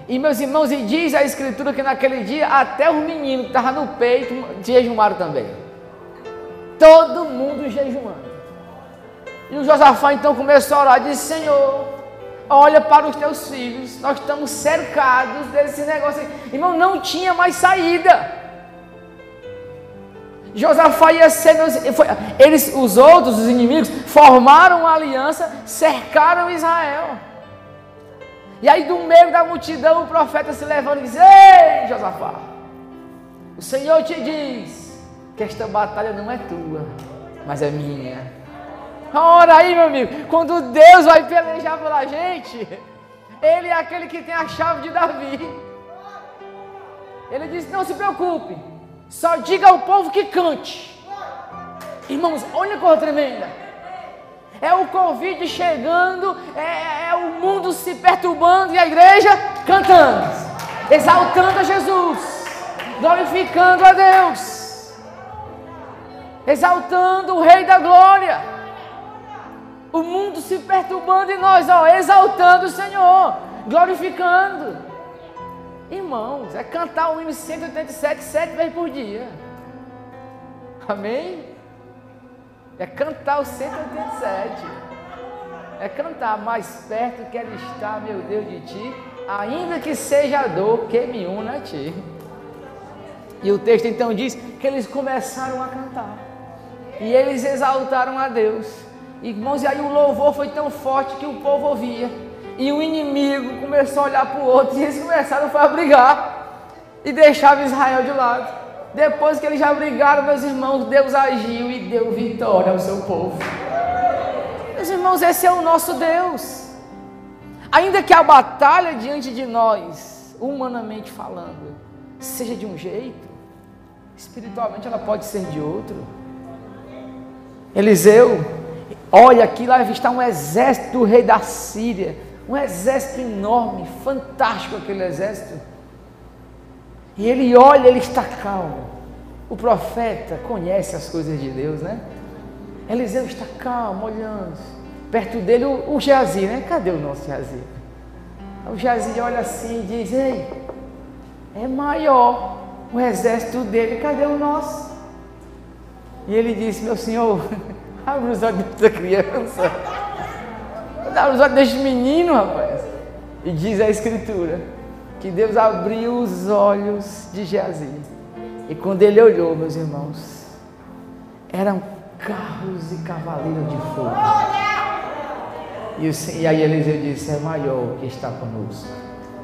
E meus irmãos, e diz a escritura que naquele dia até os meninos que estavam no peito jejuaram também. Todo mundo jejuando. E o Josafá então começou a orar disse: Senhor, olha para os teus filhos, nós estamos cercados desse negócio. Irmão, não tinha mais saída. Josafá ia ser. Eles, os outros, os inimigos, formaram uma aliança, cercaram Israel. E aí, do meio da multidão, o profeta se levanta e diz: Ei, Josafá, o Senhor te diz que esta batalha não é tua, mas é minha. Ora aí, meu amigo, quando Deus vai pelejar pela gente, Ele é aquele que tem a chave de Davi. Ele diz: Não se preocupe, só diga ao povo que cante. Irmãos, olha a coisa tremenda. É o Covid chegando, é, é, o mundo se perturbando e a igreja cantando, exaltando a Jesus, glorificando a Deus, exaltando o Rei da Glória. O mundo se perturbando e nós, ó, exaltando o Senhor, glorificando. Irmãos, é cantar o hino 187 sete vezes por dia. Amém? É cantar o 187. É cantar mais perto que Ele está, meu Deus, de ti, ainda que seja a dor que me una a ti. E o texto então diz que eles começaram a cantar. E eles exaltaram a Deus. Irmãos, e aí o louvor foi tão forte que o povo ouvia. E o inimigo começou a olhar para o outro e eles começaram a brigar e deixavam Israel de lado. Depois que eles já brigaram, meus irmãos, Deus agiu e deu vitória ao seu povo. Meus irmãos, esse é o nosso Deus. Ainda que a batalha diante de nós, humanamente falando, seja de um jeito, espiritualmente ela pode ser de outro. Eliseu, olha aqui, lá está um exército do rei da Síria um exército enorme, fantástico aquele exército. E ele olha, ele está calmo. O profeta conhece as coisas de Deus, né? Eliseu está calmo, olhando. Perto dele o, Geazi, né? Cadê o nosso Geazi? O Geazi olha assim e diz: Ei, é maior o exército dele, cadê o nosso? E ele disse: Meu senhor, *laughs* abre os olhos da criança. Dá os olhos deste menino, rapaz. E diz a Escritura que Deus abriu os olhos de Geazi. E quando ele olhou, meus irmãos, eram carros e cavaleiros de fogo. E, o, e aí Eliseu disse: É maior o que está conosco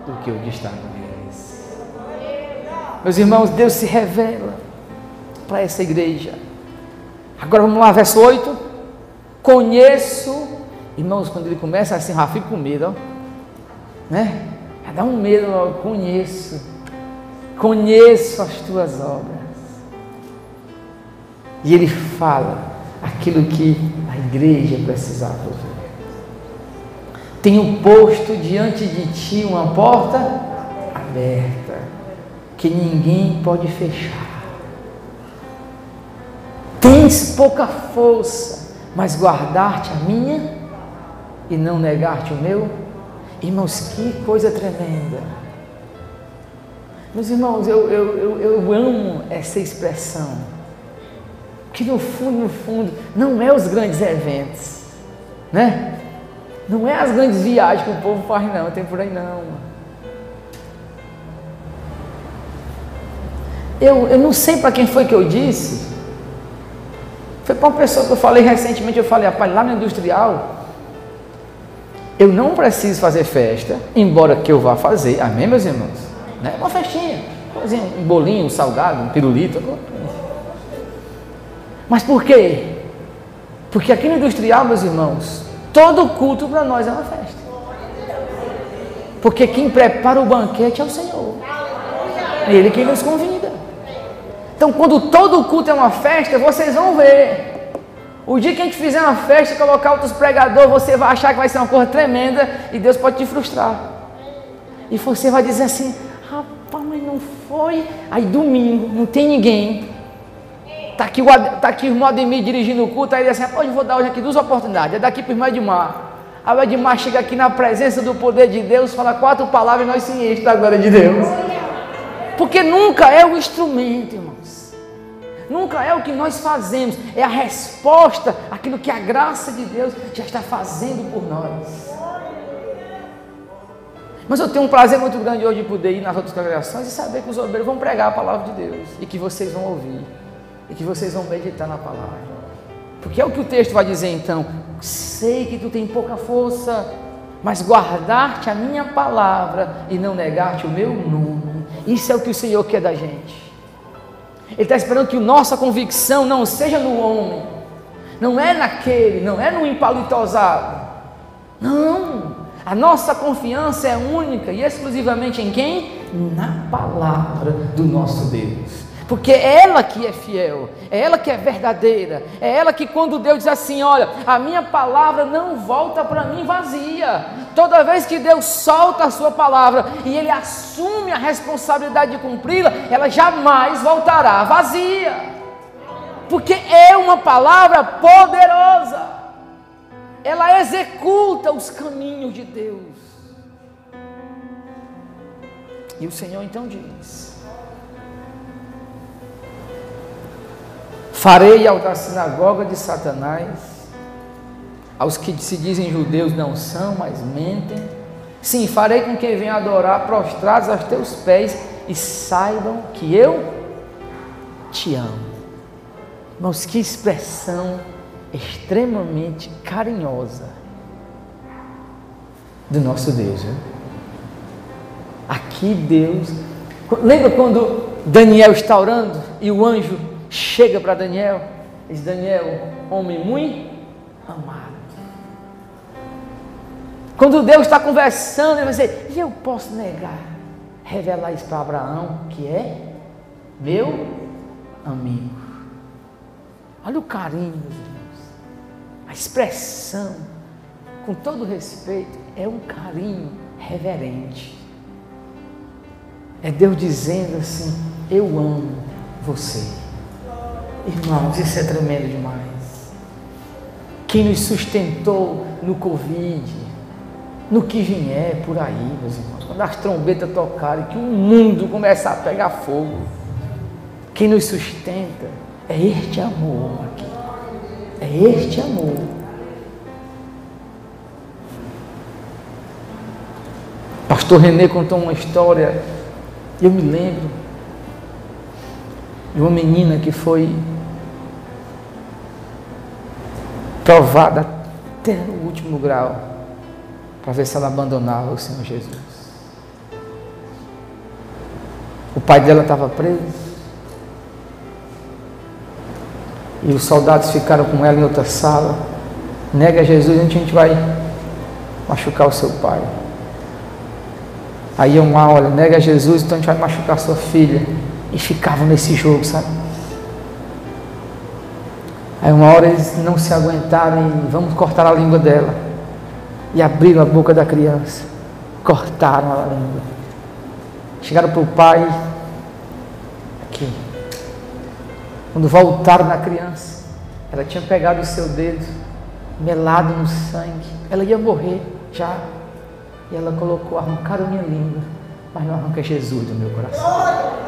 do que o que está com eles. Meus irmãos, Deus se revela para essa igreja. Agora vamos lá, verso 8. Conheço, irmãos, quando ele começa assim, já fico com medo, ó. né? Já dá um medo logo, conheço, conheço as tuas obras. E ele fala aquilo que a igreja precisava ouvir. Tenho posto diante de ti uma porta aberta, que ninguém pode fechar. Tens pouca força, mas guardar-te a minha e não negar-te o meu. Irmãos, que coisa tremenda. Meus irmãos, eu, eu, eu, eu amo essa expressão. Que no fundo, no fundo, não é os grandes eventos, né? Não é as grandes viagens que o povo faz, não, tem por aí não. Eu, eu não sei para quem foi que eu disse. Foi para uma pessoa que eu falei recentemente, eu falei, rapaz, lá no industrial, eu não preciso fazer festa, embora que eu vá fazer, amém, meus irmãos? Né? Uma festinha, um bolinho, um salgado, um pirulito. Mas por quê? Porque aqui no industrial, meus irmãos, Todo culto para nós é uma festa. Porque quem prepara o banquete é o Senhor. É Ele quem nos convida. Então, quando todo culto é uma festa, vocês vão ver. O dia que a gente fizer uma festa, colocar outros pregadores, você vai achar que vai ser uma coisa tremenda e Deus pode te frustrar. E você vai dizer assim: rapaz, mas não foi. Aí domingo, não tem ninguém. Está aqui, o, tá aqui o irmão Ademir dirigindo o culto, aí ele diz assim, hoje vou dar hoje aqui duas oportunidades, é daqui para o irmão Edmar. Aí o Edmar chega aqui na presença do poder de Deus, fala quatro palavras e nós se enche da glória de Deus. Porque nunca é o instrumento, irmãos. Nunca é o que nós fazemos, é a resposta àquilo que a graça de Deus já está fazendo por nós. Mas eu tenho um prazer muito grande hoje de poder ir nas outras congregações e saber que os obreiros vão pregar a palavra de Deus e que vocês vão ouvir e que vocês vão meditar na palavra. Porque é o que o texto vai dizer então. Sei que tu tem pouca força, mas guardar-te a minha palavra e não negar-te o meu nome. Isso é o que o Senhor quer da gente. Ele está esperando que nossa convicção não seja no homem, não é naquele, não é no impalitosado. Não, a nossa confiança é única e exclusivamente em quem? Na palavra do nosso Deus porque é ela que é fiel, é ela que é verdadeira, é ela que quando Deus diz assim: Olha, a minha palavra não volta para mim vazia. Toda vez que Deus solta a sua palavra e Ele assume a responsabilidade de cumpri-la, ela jamais voltará vazia, porque é uma palavra poderosa, ela executa os caminhos de Deus. E o Senhor então diz: Farei ao da sinagoga de Satanás, aos que se dizem judeus não são, mas mentem. Sim, farei com que venham adorar prostrados aos teus pés e saibam que eu te amo. Mas que expressão extremamente carinhosa do nosso Deus. Né? Aqui Deus. Lembra quando Daniel está orando e o anjo chega para Daniel, diz: Daniel, homem muito amado. Quando Deus está conversando, ele vai dizer: E eu posso negar, revelar isso para Abraão, que é meu amigo. Olha o carinho, meus irmãos. A expressão, com todo respeito, é um carinho reverente. É Deus dizendo assim: Eu amo você. Irmãos, isso é tremendo demais. Quem nos sustentou no Covid, no que vier por aí, meus irmãos, quando as trombetas tocarem, que o mundo começar a pegar fogo, quem nos sustenta é este amor aqui. É este amor. Pastor René contou uma história, eu me lembro, de uma menina que foi provada até o último grau para ver se ela abandonava o Senhor Jesus. O pai dela estava preso. E os soldados ficaram com ela em outra sala. Nega Jesus, a gente vai machucar o seu pai. Aí um lá, olha, nega Jesus, então a gente vai machucar sua filha. E ficavam nesse jogo, sabe? Aí uma hora eles não se aguentaram e vamos cortar a língua dela. E abriram a boca da criança. Cortaram a língua. Chegaram para o pai. Aqui. Quando voltaram na criança, ela tinha pegado o seu dedo, melado no sangue. Ela ia morrer já. E ela colocou, arrancaram minha língua, mas não arranca Jesus do meu coração.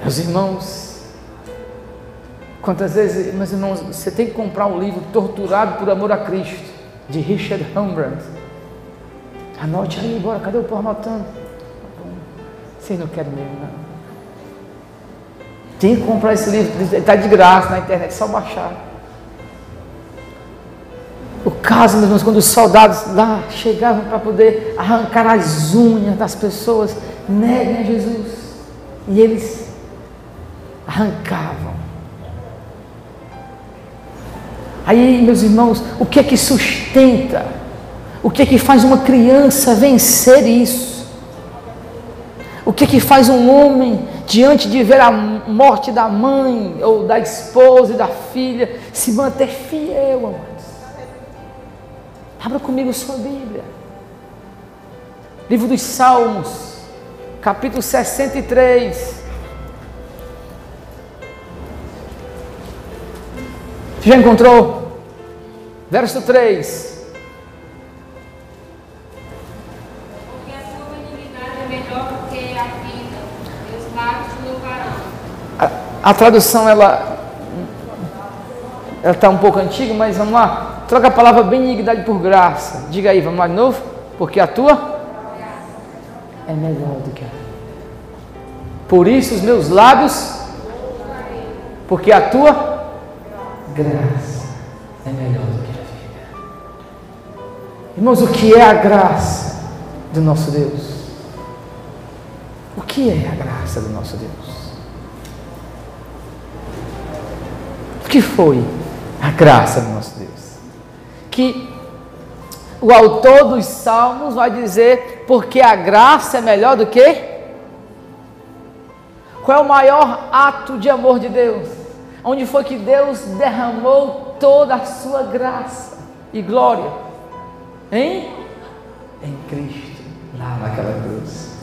Meus irmãos, quantas vezes, meus irmãos, você tem que comprar um livro Torturado por Amor a Cristo, de Richard Rembrandt. Anote aí, bora, cadê o povo anotando? Vocês não querem mesmo, não. Tem que comprar esse livro, está de graça na internet, só baixar. O caso, meus irmãos, quando os soldados lá chegavam para poder arrancar as unhas das pessoas, neguem a Jesus. E eles arrancavam. Aí, meus irmãos, o que é que sustenta? O que é que faz uma criança vencer isso? O que é que faz um homem diante de ver a morte da mãe ou da esposa e da filha, se manter fiel, amados. Abra comigo sua Bíblia. Livro dos Salmos, capítulo 63. Já encontrou? Verso 3. A tradução ela ela está um pouco antiga, mas vamos lá. Troca a palavra benignidade por graça. Diga aí, vamos lá de novo. Porque a tua é melhor do que a Por isso os meus lábios, porque a tua graça é melhor do que a vida. Irmãos, o que é a graça do nosso Deus? O que é a graça do nosso Deus? que foi a graça do nosso Deus? Que o autor dos Salmos vai dizer, porque a graça é melhor do que? Qual é o maior ato de amor de Deus? Onde foi que Deus derramou toda a sua graça e glória? Em? Em Cristo, lá naquela cruz.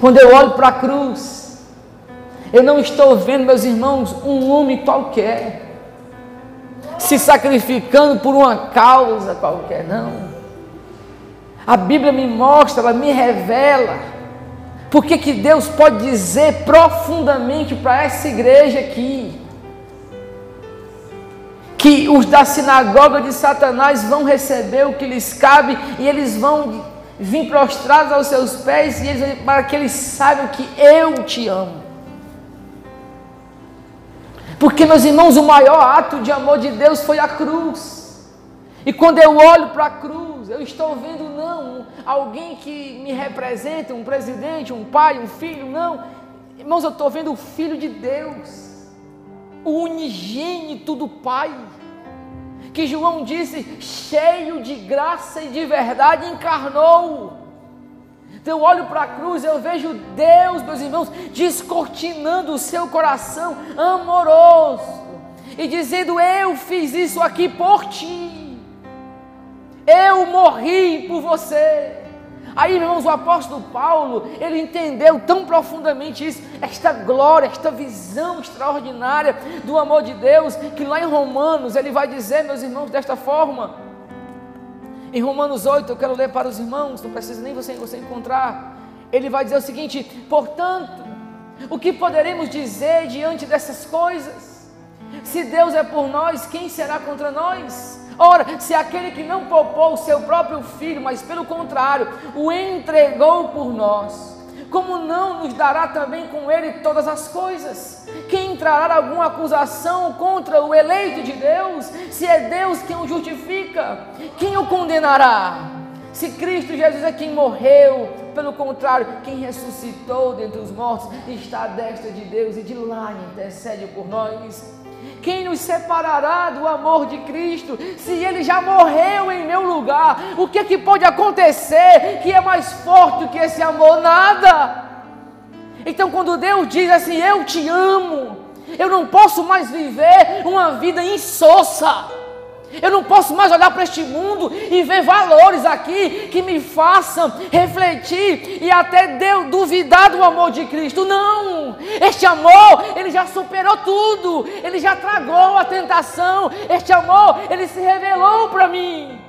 Quando eu olho para a cruz, eu não estou vendo, meus irmãos, um homem qualquer se sacrificando por uma causa qualquer, não. A Bíblia me mostra, ela me revela. Porque que Deus pode dizer profundamente para essa igreja aqui que os da sinagoga de Satanás vão receber o que lhes cabe e eles vão vir prostrados aos seus pés e eles, para que eles saibam que eu te amo. Porque, meus irmãos, o maior ato de amor de Deus foi a cruz. E quando eu olho para a cruz, eu estou vendo não alguém que me representa, um presidente, um pai, um filho, não. Irmãos, eu estou vendo o Filho de Deus, o unigênito do Pai, que João disse, cheio de graça e de verdade, encarnou. Então eu olho para a cruz, eu vejo Deus, meus irmãos, descortinando o seu coração amoroso e dizendo: Eu fiz isso aqui por ti, eu morri por você. Aí, irmãos, o apóstolo Paulo, ele entendeu tão profundamente isso, esta glória, esta visão extraordinária do amor de Deus, que lá em Romanos ele vai dizer, meus irmãos, desta forma: em Romanos 8, eu quero ler para os irmãos, não precisa nem você, você encontrar. Ele vai dizer o seguinte: portanto, o que poderemos dizer diante dessas coisas? Se Deus é por nós, quem será contra nós? Ora, se aquele que não poupou o seu próprio filho, mas pelo contrário, o entregou por nós, como não nos dará também com ele todas as coisas? Quem entrará alguma acusação contra o eleito de Deus? Se é Deus quem o justifica, quem o condenará? Se Cristo Jesus é quem morreu, pelo contrário, quem ressuscitou dentre os mortos está à destra de Deus e de lá intercede por nós. Quem nos separará do amor de Cristo? Se ele já morreu em meu lugar, o que, é que pode acontecer que é mais forte do que esse amor? Nada. Então, quando Deus diz assim: Eu te amo, eu não posso mais viver uma vida insossa. Eu não posso mais olhar para este mundo e ver valores aqui que me façam refletir e até duvidar do amor de Cristo. Não! Este amor, ele já superou tudo. Ele já tragou a tentação. Este amor, ele se revelou para mim.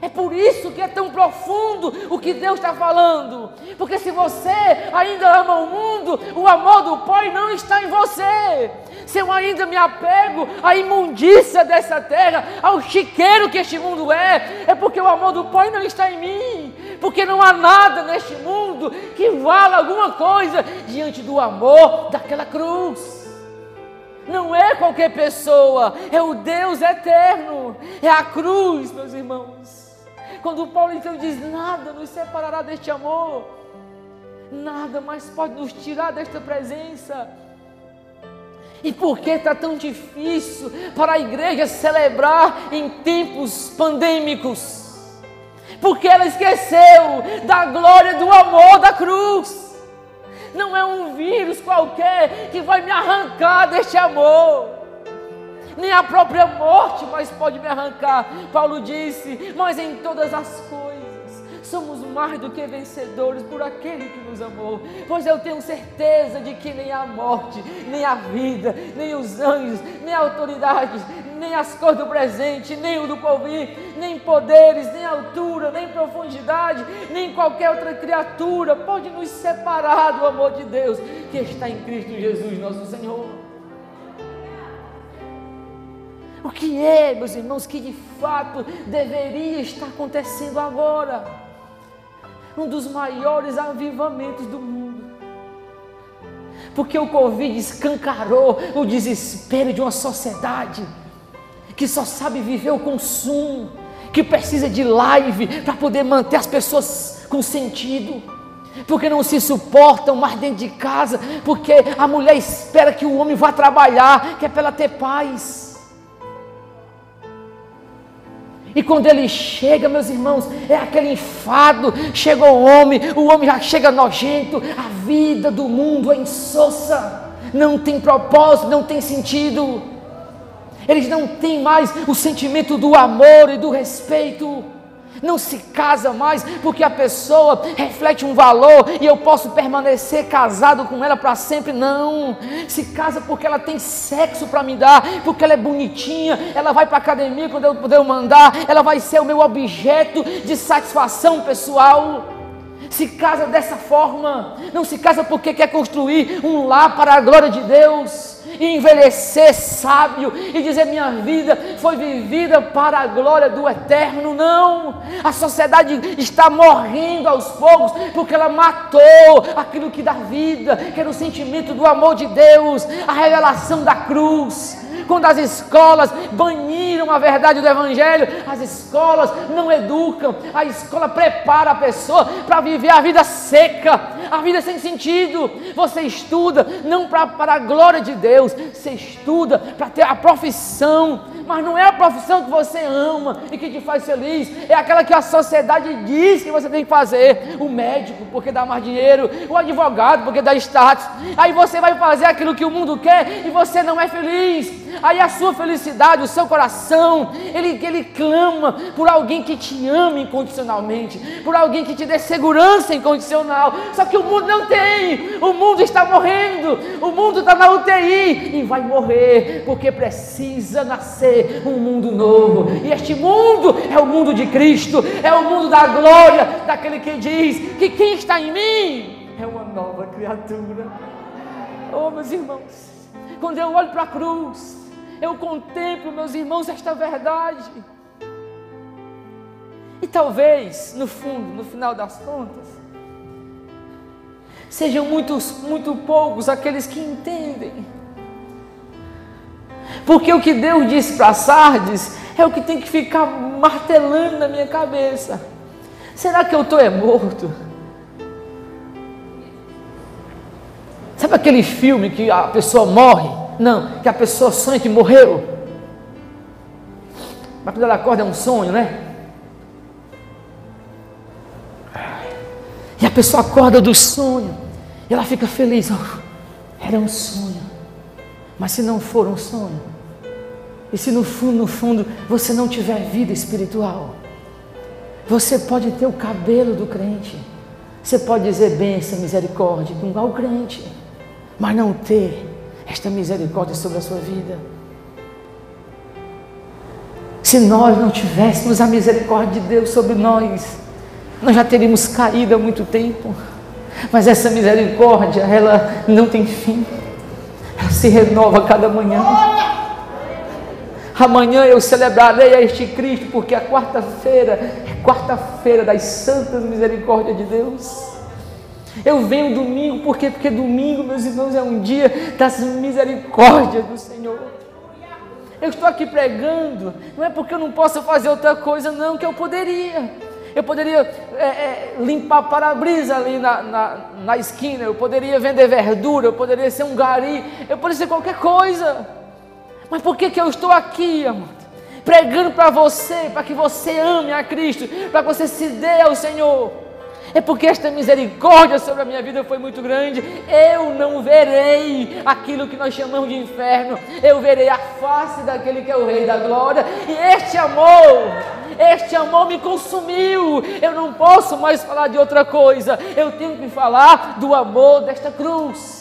É por isso que é tão profundo o que Deus está falando. Porque se você ainda ama o mundo, o amor do Pai não está em você. Se eu ainda me apego à imundícia dessa terra, ao chiqueiro que este mundo é, é porque o amor do Pai não está em mim. Porque não há nada neste mundo que vala alguma coisa diante do amor daquela cruz. Não é qualquer pessoa, é o Deus eterno, é a cruz, meus irmãos. Quando Paulo então diz: nada nos separará deste amor, nada mais pode nos tirar desta presença. E por que está tão difícil para a igreja celebrar em tempos pandêmicos? Porque ela esqueceu da glória do amor da cruz. Não é um vírus qualquer que vai me arrancar deste amor nem a própria morte mais pode me arrancar. Paulo disse: Mas em todas as coisas somos mais do que vencedores por aquele que nos amou. Pois eu tenho certeza de que nem a morte, nem a vida, nem os anjos, nem autoridades, nem as coisas do presente, nem o do porvir, nem poderes, nem altura, nem profundidade, nem qualquer outra criatura pode nos separar do amor de Deus que está em Cristo Jesus, nosso Senhor. O que é, meus irmãos, que de fato deveria estar acontecendo agora? Um dos maiores avivamentos do mundo. Porque o Covid escancarou o desespero de uma sociedade que só sabe viver o consumo, que precisa de live para poder manter as pessoas com sentido porque não se suportam mais dentro de casa, porque a mulher espera que o homem vá trabalhar, que é para ela ter paz. E quando ele chega, meus irmãos, é aquele enfado. Chegou o homem, o homem já chega nojento. A vida do mundo é insossa. Não tem propósito, não tem sentido. Eles não têm mais o sentimento do amor e do respeito não se casa mais porque a pessoa reflete um valor e eu posso permanecer casado com ela para sempre. Não, se casa porque ela tem sexo para me dar, porque ela é bonitinha, ela vai para a academia quando eu puder mandar, ela vai ser o meu objeto de satisfação pessoal. Se casa dessa forma, não se casa porque quer construir um lar para a glória de Deus e envelhecer sábio e dizer: minha vida foi vivida para a glória do eterno. Não, a sociedade está morrendo aos poucos porque ela matou aquilo que dá vida, que era o sentimento do amor de Deus, a revelação da cruz quando as escolas baniram a verdade do Evangelho, as escolas não educam, a escola prepara a pessoa para viver a vida seca, a vida sem sentido. Você estuda não para a glória de Deus, você estuda para ter a profissão, mas não é a profissão que você ama e que te faz feliz, é aquela que a sociedade diz que você tem que fazer. O médico, porque dá mais dinheiro, o advogado, porque dá status. Aí você vai fazer aquilo que o mundo quer e você não é feliz. Aí a sua felicidade, o seu coração, ele, ele clama por alguém que te ame incondicionalmente, por alguém que te dê segurança incondicional. Só que o mundo não tem, o mundo está morrendo, o mundo está na UTI e vai morrer, porque precisa nascer um mundo novo. E este mundo é o mundo de Cristo, é o mundo da glória, daquele que diz que quem está em mim é uma nova criatura. Oh, meus irmãos, quando eu olho para a cruz, eu contemplo, meus irmãos, esta verdade. E talvez, no fundo, no final das contas, sejam muitos, muito poucos aqueles que entendem. Porque o que Deus disse para Sardes é o que tem que ficar martelando na minha cabeça. Será que eu estou é morto? Sabe aquele filme que a pessoa morre? Não, que a pessoa sonha que morreu. Mas quando ela acorda é um sonho, né? E a pessoa acorda do sonho. E ela fica feliz. Oh, era um sonho. Mas se não for um sonho, e se no fundo, no fundo, você não tiver vida espiritual, você pode ter o cabelo do crente, você pode dizer bênção, misericórdia, igual o crente, mas não ter esta misericórdia sobre a sua vida. Se nós não tivéssemos a misericórdia de Deus sobre nós, nós já teríamos caído há muito tempo. Mas essa misericórdia, ela não tem fim. Ela se renova a cada manhã. Amanhã eu celebrarei a este Cristo, porque a quarta-feira é quarta-feira das santas misericórdias de Deus. Eu venho domingo, por quê? Porque domingo, meus irmãos, é um dia das misericórdias do Senhor. Eu estou aqui pregando, não é porque eu não posso fazer outra coisa, não, que eu poderia. Eu poderia é, é, limpar para-brisa ali na, na, na esquina, eu poderia vender verdura, eu poderia ser um gari, eu poderia ser qualquer coisa. Mas por que, que eu estou aqui, amado? Pregando para você, para que você ame a Cristo, para que você se dê ao Senhor. É porque esta misericórdia sobre a minha vida foi muito grande. Eu não verei aquilo que nós chamamos de inferno. Eu verei a face daquele que é o Rei da Glória. E este amor, este amor me consumiu. Eu não posso mais falar de outra coisa. Eu tenho que falar do amor desta cruz.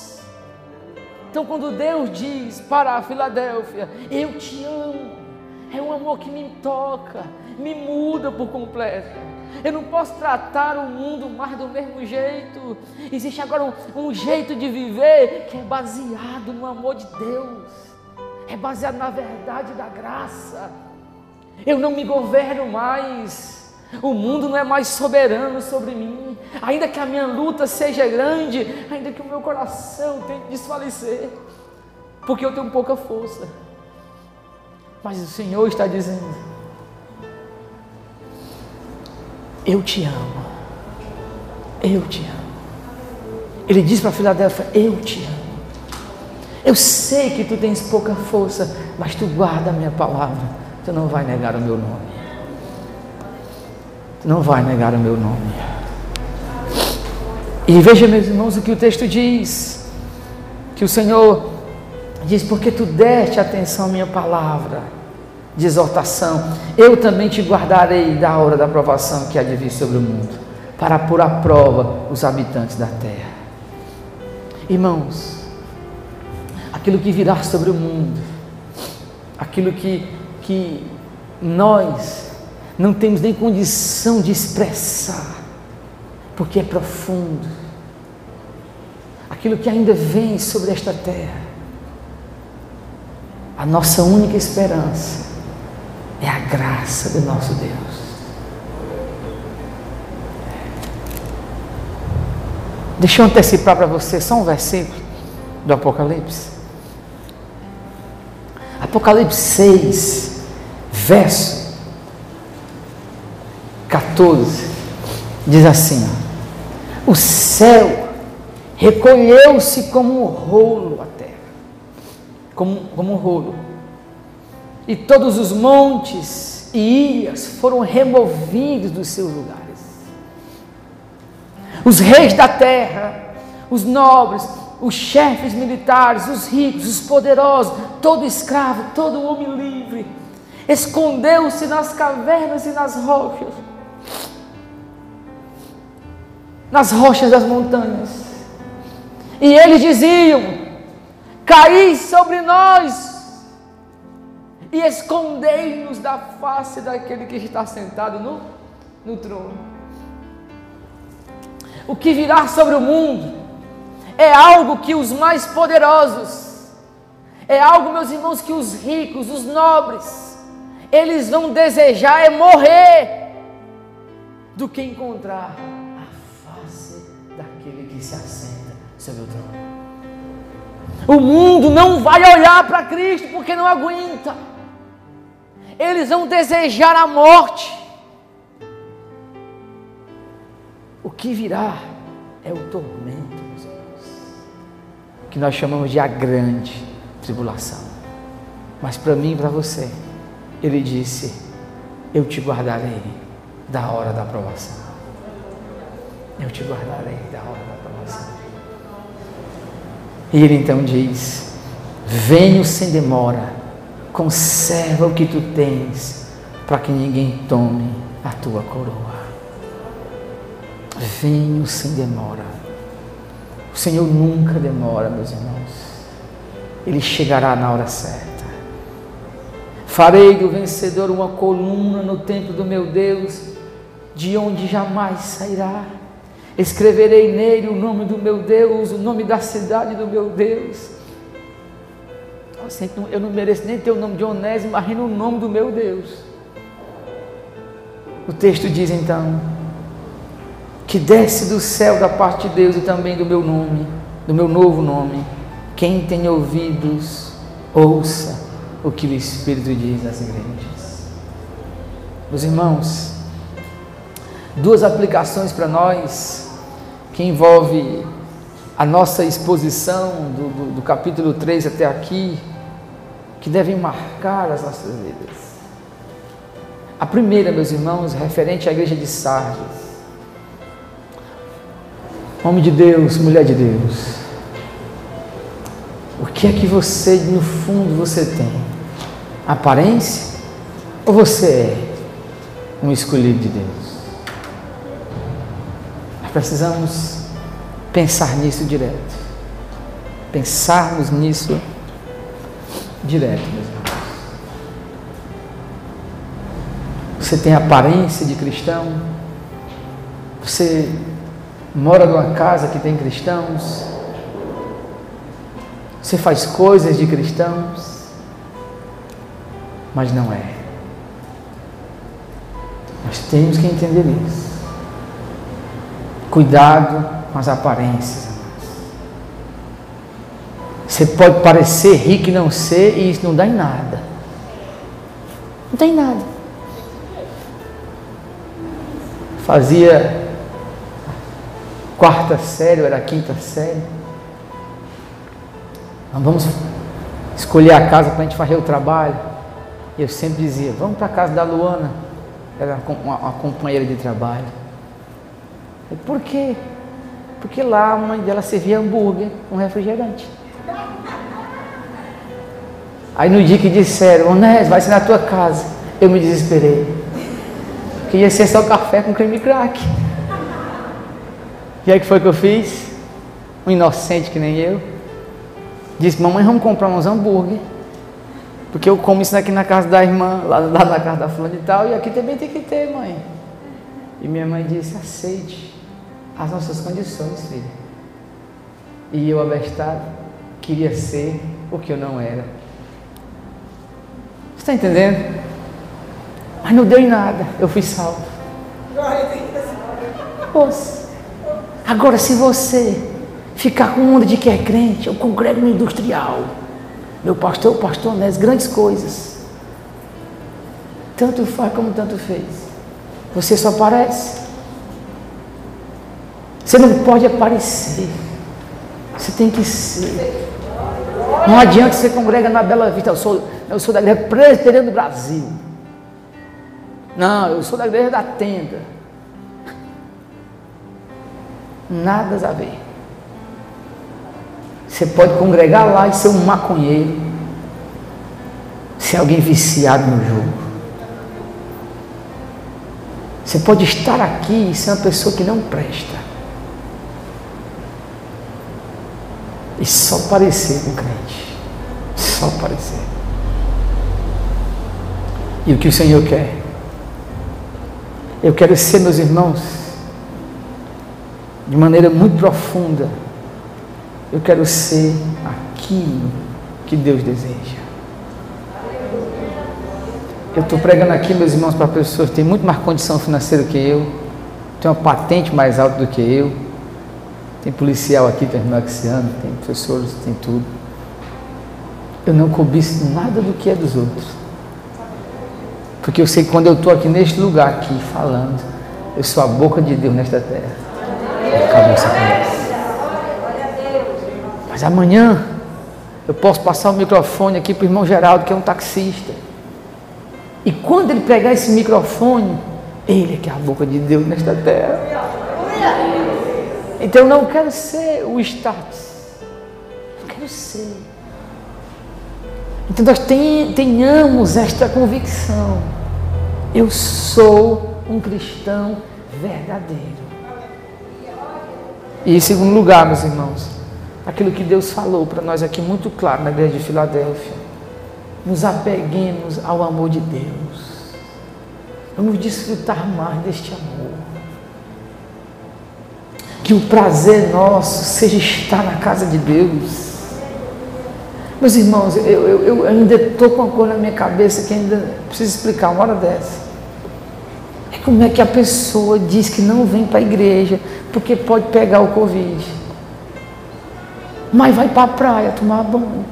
Então, quando Deus diz para a Filadélfia: Eu te amo, é um amor que me toca, me muda por completo. Eu não posso tratar o mundo mais do mesmo jeito. Existe agora um, um jeito de viver que é baseado no amor de Deus, é baseado na verdade da graça. Eu não me governo mais. O mundo não é mais soberano sobre mim. Ainda que a minha luta seja grande, ainda que o meu coração tente desfalecer, porque eu tenho pouca força. Mas o Senhor está dizendo: Eu te amo. Eu te amo. Ele diz para Filadélfia: Eu te amo. Eu sei que tu tens pouca força, mas tu guarda a minha palavra. Tu não vai negar o meu nome não vai negar o meu nome. E veja, meus irmãos, o que o texto diz: que o Senhor diz, porque tu deste atenção à minha palavra de exortação, eu também te guardarei da hora da provação que há de vir sobre o mundo, para pôr à prova os habitantes da terra. Irmãos, aquilo que virá sobre o mundo, aquilo que, que nós não temos nem condição de expressar, porque é profundo. Aquilo que ainda vem sobre esta terra, a nossa única esperança é a graça do nosso Deus. Deixa eu antecipar para você só um versículo do Apocalipse. Apocalipse 6, verso 14, diz assim: O céu recolheu-se como um rolo à terra, como, como um rolo, e todos os montes e ilhas foram removidos dos seus lugares. Os reis da terra, os nobres, os chefes militares, os ricos, os poderosos, todo escravo, todo homem livre, escondeu-se nas cavernas e nas rochas nas rochas das montanhas. E eles diziam: Caí sobre nós e escondei-nos da face daquele que está sentado no, no trono. O que virá sobre o mundo é algo que os mais poderosos, é algo, meus irmãos, que os ricos, os nobres, eles vão desejar é morrer do que encontrar se assenta sobre o trono. O mundo não vai olhar para Cristo porque não aguenta. Eles vão desejar a morte. O que virá é o tormento, meus irmãos. que nós chamamos de a grande tribulação. Mas para mim e para você, ele disse: Eu te guardarei da hora da aprovação. Eu te guardarei da hora. E ele então diz: Venho sem demora, conserva o que tu tens, para que ninguém tome a tua coroa. Venho sem demora. O Senhor nunca demora, meus irmãos. Ele chegará na hora certa. Farei do vencedor uma coluna no templo do meu Deus, de onde jamais sairá. Escreverei nele o nome do meu Deus, o nome da cidade do meu Deus. Eu não mereço nem ter o nome de Onésimo, mas no nome do meu Deus. O texto diz então: que desce do céu da parte de Deus e também do meu nome, do meu novo nome. Quem tem ouvidos, ouça o que o Espírito diz às igrejas. Meus irmãos, duas aplicações para nós que envolve a nossa exposição do, do, do capítulo 3 até aqui, que devem marcar as nossas vidas. A primeira, meus irmãos, referente à igreja de Sardes. Homem de Deus, mulher de Deus. O que é que você, no fundo, você tem? Aparência? Ou você é um escolhido de Deus? Precisamos pensar nisso direto. Pensarmos nisso direto, meus irmãos. Você tem aparência de cristão? Você mora numa casa que tem cristãos, você faz coisas de cristãos, mas não é. Nós temos que entender isso. Cuidado com as aparências. Você pode parecer rico e não ser, e isso não dá em nada. Não tem nada. Fazia quarta série, era quinta série. Nós vamos escolher a casa para a gente fazer o trabalho. Eu sempre dizia, vamos para a casa da Luana. Era uma, uma companheira de trabalho. Por quê? Porque lá a mãe dela servia hambúrguer com refrigerante. Aí no dia que disseram, Onés, vai ser na tua casa, eu me desesperei. Que ia ser só café com creme crack. E aí que foi que eu fiz? Um inocente que nem eu. Disse, mamãe, vamos comprar uns hambúrguer. Porque eu como isso aqui na casa da irmã, lá, lá na casa da fulana e tal, e aqui também tem que ter, mãe. E minha mãe disse, aceite as nossas condições, filha. E eu, abestado, queria ser o que eu não era. Você está entendendo? Mas não deu em nada, eu fui salvo. Poxa. Agora, se você ficar com onda de que é crente, eu congrego no industrial. Meu pastor, o pastor Nés, grandes coisas. Tanto faz como tanto fez. Você só aparece. Você não pode aparecer. Você tem que ser. Não adianta você congrega na Bela Vista. Eu sou, eu sou da igreja presbiteriana do Brasil. Não, eu sou da igreja da tenda. Nada a ver. Você pode congregar lá e ser um maconheiro, ser alguém viciado no jogo. Você pode estar aqui e ser uma pessoa que não presta. E só parecer com crente. Só parecer. E o que o Senhor quer? Eu quero ser, meus irmãos, de maneira muito profunda, eu quero ser aquilo que Deus deseja. Eu estou pregando aqui, meus irmãos, para pessoas que têm muito mais condição financeira que eu, tem uma patente mais alta do que eu, tem policial aqui, tem tem professores, tem tudo. Eu não cobiço nada do que é dos outros. Porque eu sei que quando eu estou aqui neste lugar, aqui, falando, eu sou a boca de Deus nesta terra. Mas amanhã eu posso passar o microfone aqui para o irmão Geraldo, que é um taxista. E quando ele pegar esse microfone, ele é que é a boca de Deus nesta terra. Então não quero ser o status. Eu quero ser. Então nós tenhamos esta convicção. Eu sou um cristão verdadeiro. E em segundo lugar, meus irmãos, aquilo que Deus falou para nós aqui muito claro na igreja de Filadélfia. Nos apeguemos ao amor de Deus. Vamos desfrutar mais deste amor. Que o prazer nosso seja estar na casa de Deus. Meus irmãos, eu, eu, eu ainda estou com uma coisa na minha cabeça que ainda preciso explicar uma hora dessa. É como é que a pessoa diz que não vem para a igreja porque pode pegar o Covid mas vai para a praia tomar banho.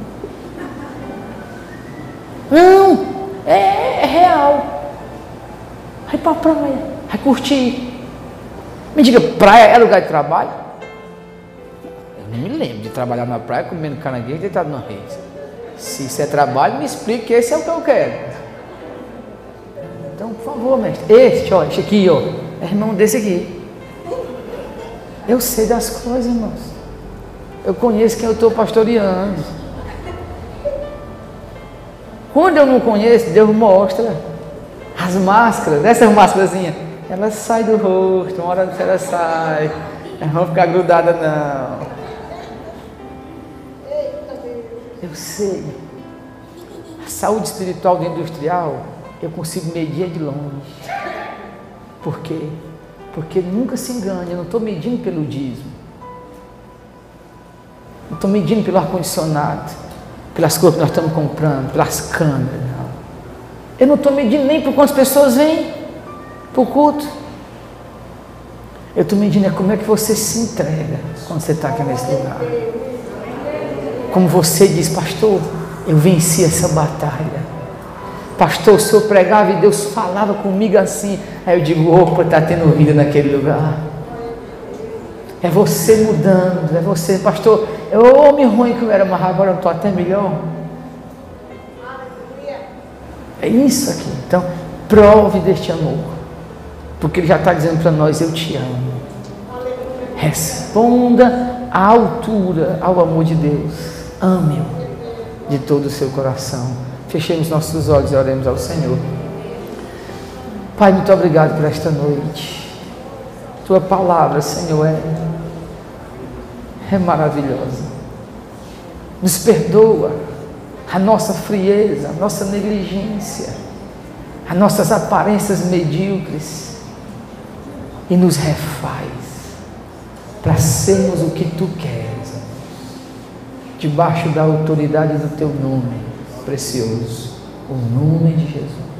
Não, é, é real. Vai para a praia, vai curtir. Me diga, praia é lugar de trabalho? Eu não me lembro de trabalhar na praia comendo caranguejo deitado na rede. Se isso é trabalho, me explique que esse é o que eu quero. Então, por favor, mestre. Este, ó, este aqui, ó, é irmão desse aqui. Eu sei das coisas, irmãos. Eu conheço quem eu estou pastoreando. Quando eu não conheço, Deus mostra as máscaras, essas máscarazinhas, elas saem do rosto, uma hora ela sai, elas vão ficar grudadas não. Eu sei. A saúde espiritual do industrial, eu consigo medir de longe. Por quê? Porque nunca se engane, eu não estou medindo pelo dízimo. Não estou medindo pelo ar-condicionado, pelas coisas que nós estamos comprando, pelas câmeras. Não. Eu não estou medindo nem por quantas pessoas vêm para o culto. Eu estou medindo é como é que você se entrega quando você está aqui nesse lugar. Como você diz, pastor, eu venci essa batalha. Pastor, o senhor pregava e Deus falava comigo assim. Aí eu digo, opa, está tendo vida naquele lugar. É você mudando, é você, pastor. Eu homem ruim que eu era, mas agora eu estou até melhor. É isso aqui. Então, prove deste amor. Porque ele já está dizendo para nós: Eu te amo. Responda à altura ao amor de Deus. Ame-o de todo o seu coração. Fechemos nossos olhos e oremos ao Senhor. Pai, muito obrigado por esta noite. Tua palavra, Senhor, é é maravilhosa. Nos perdoa a nossa frieza, a nossa negligência, as nossas aparências medíocres e nos refaz para sermos o que tu queres, debaixo da autoridade do teu nome precioso, o nome de Jesus.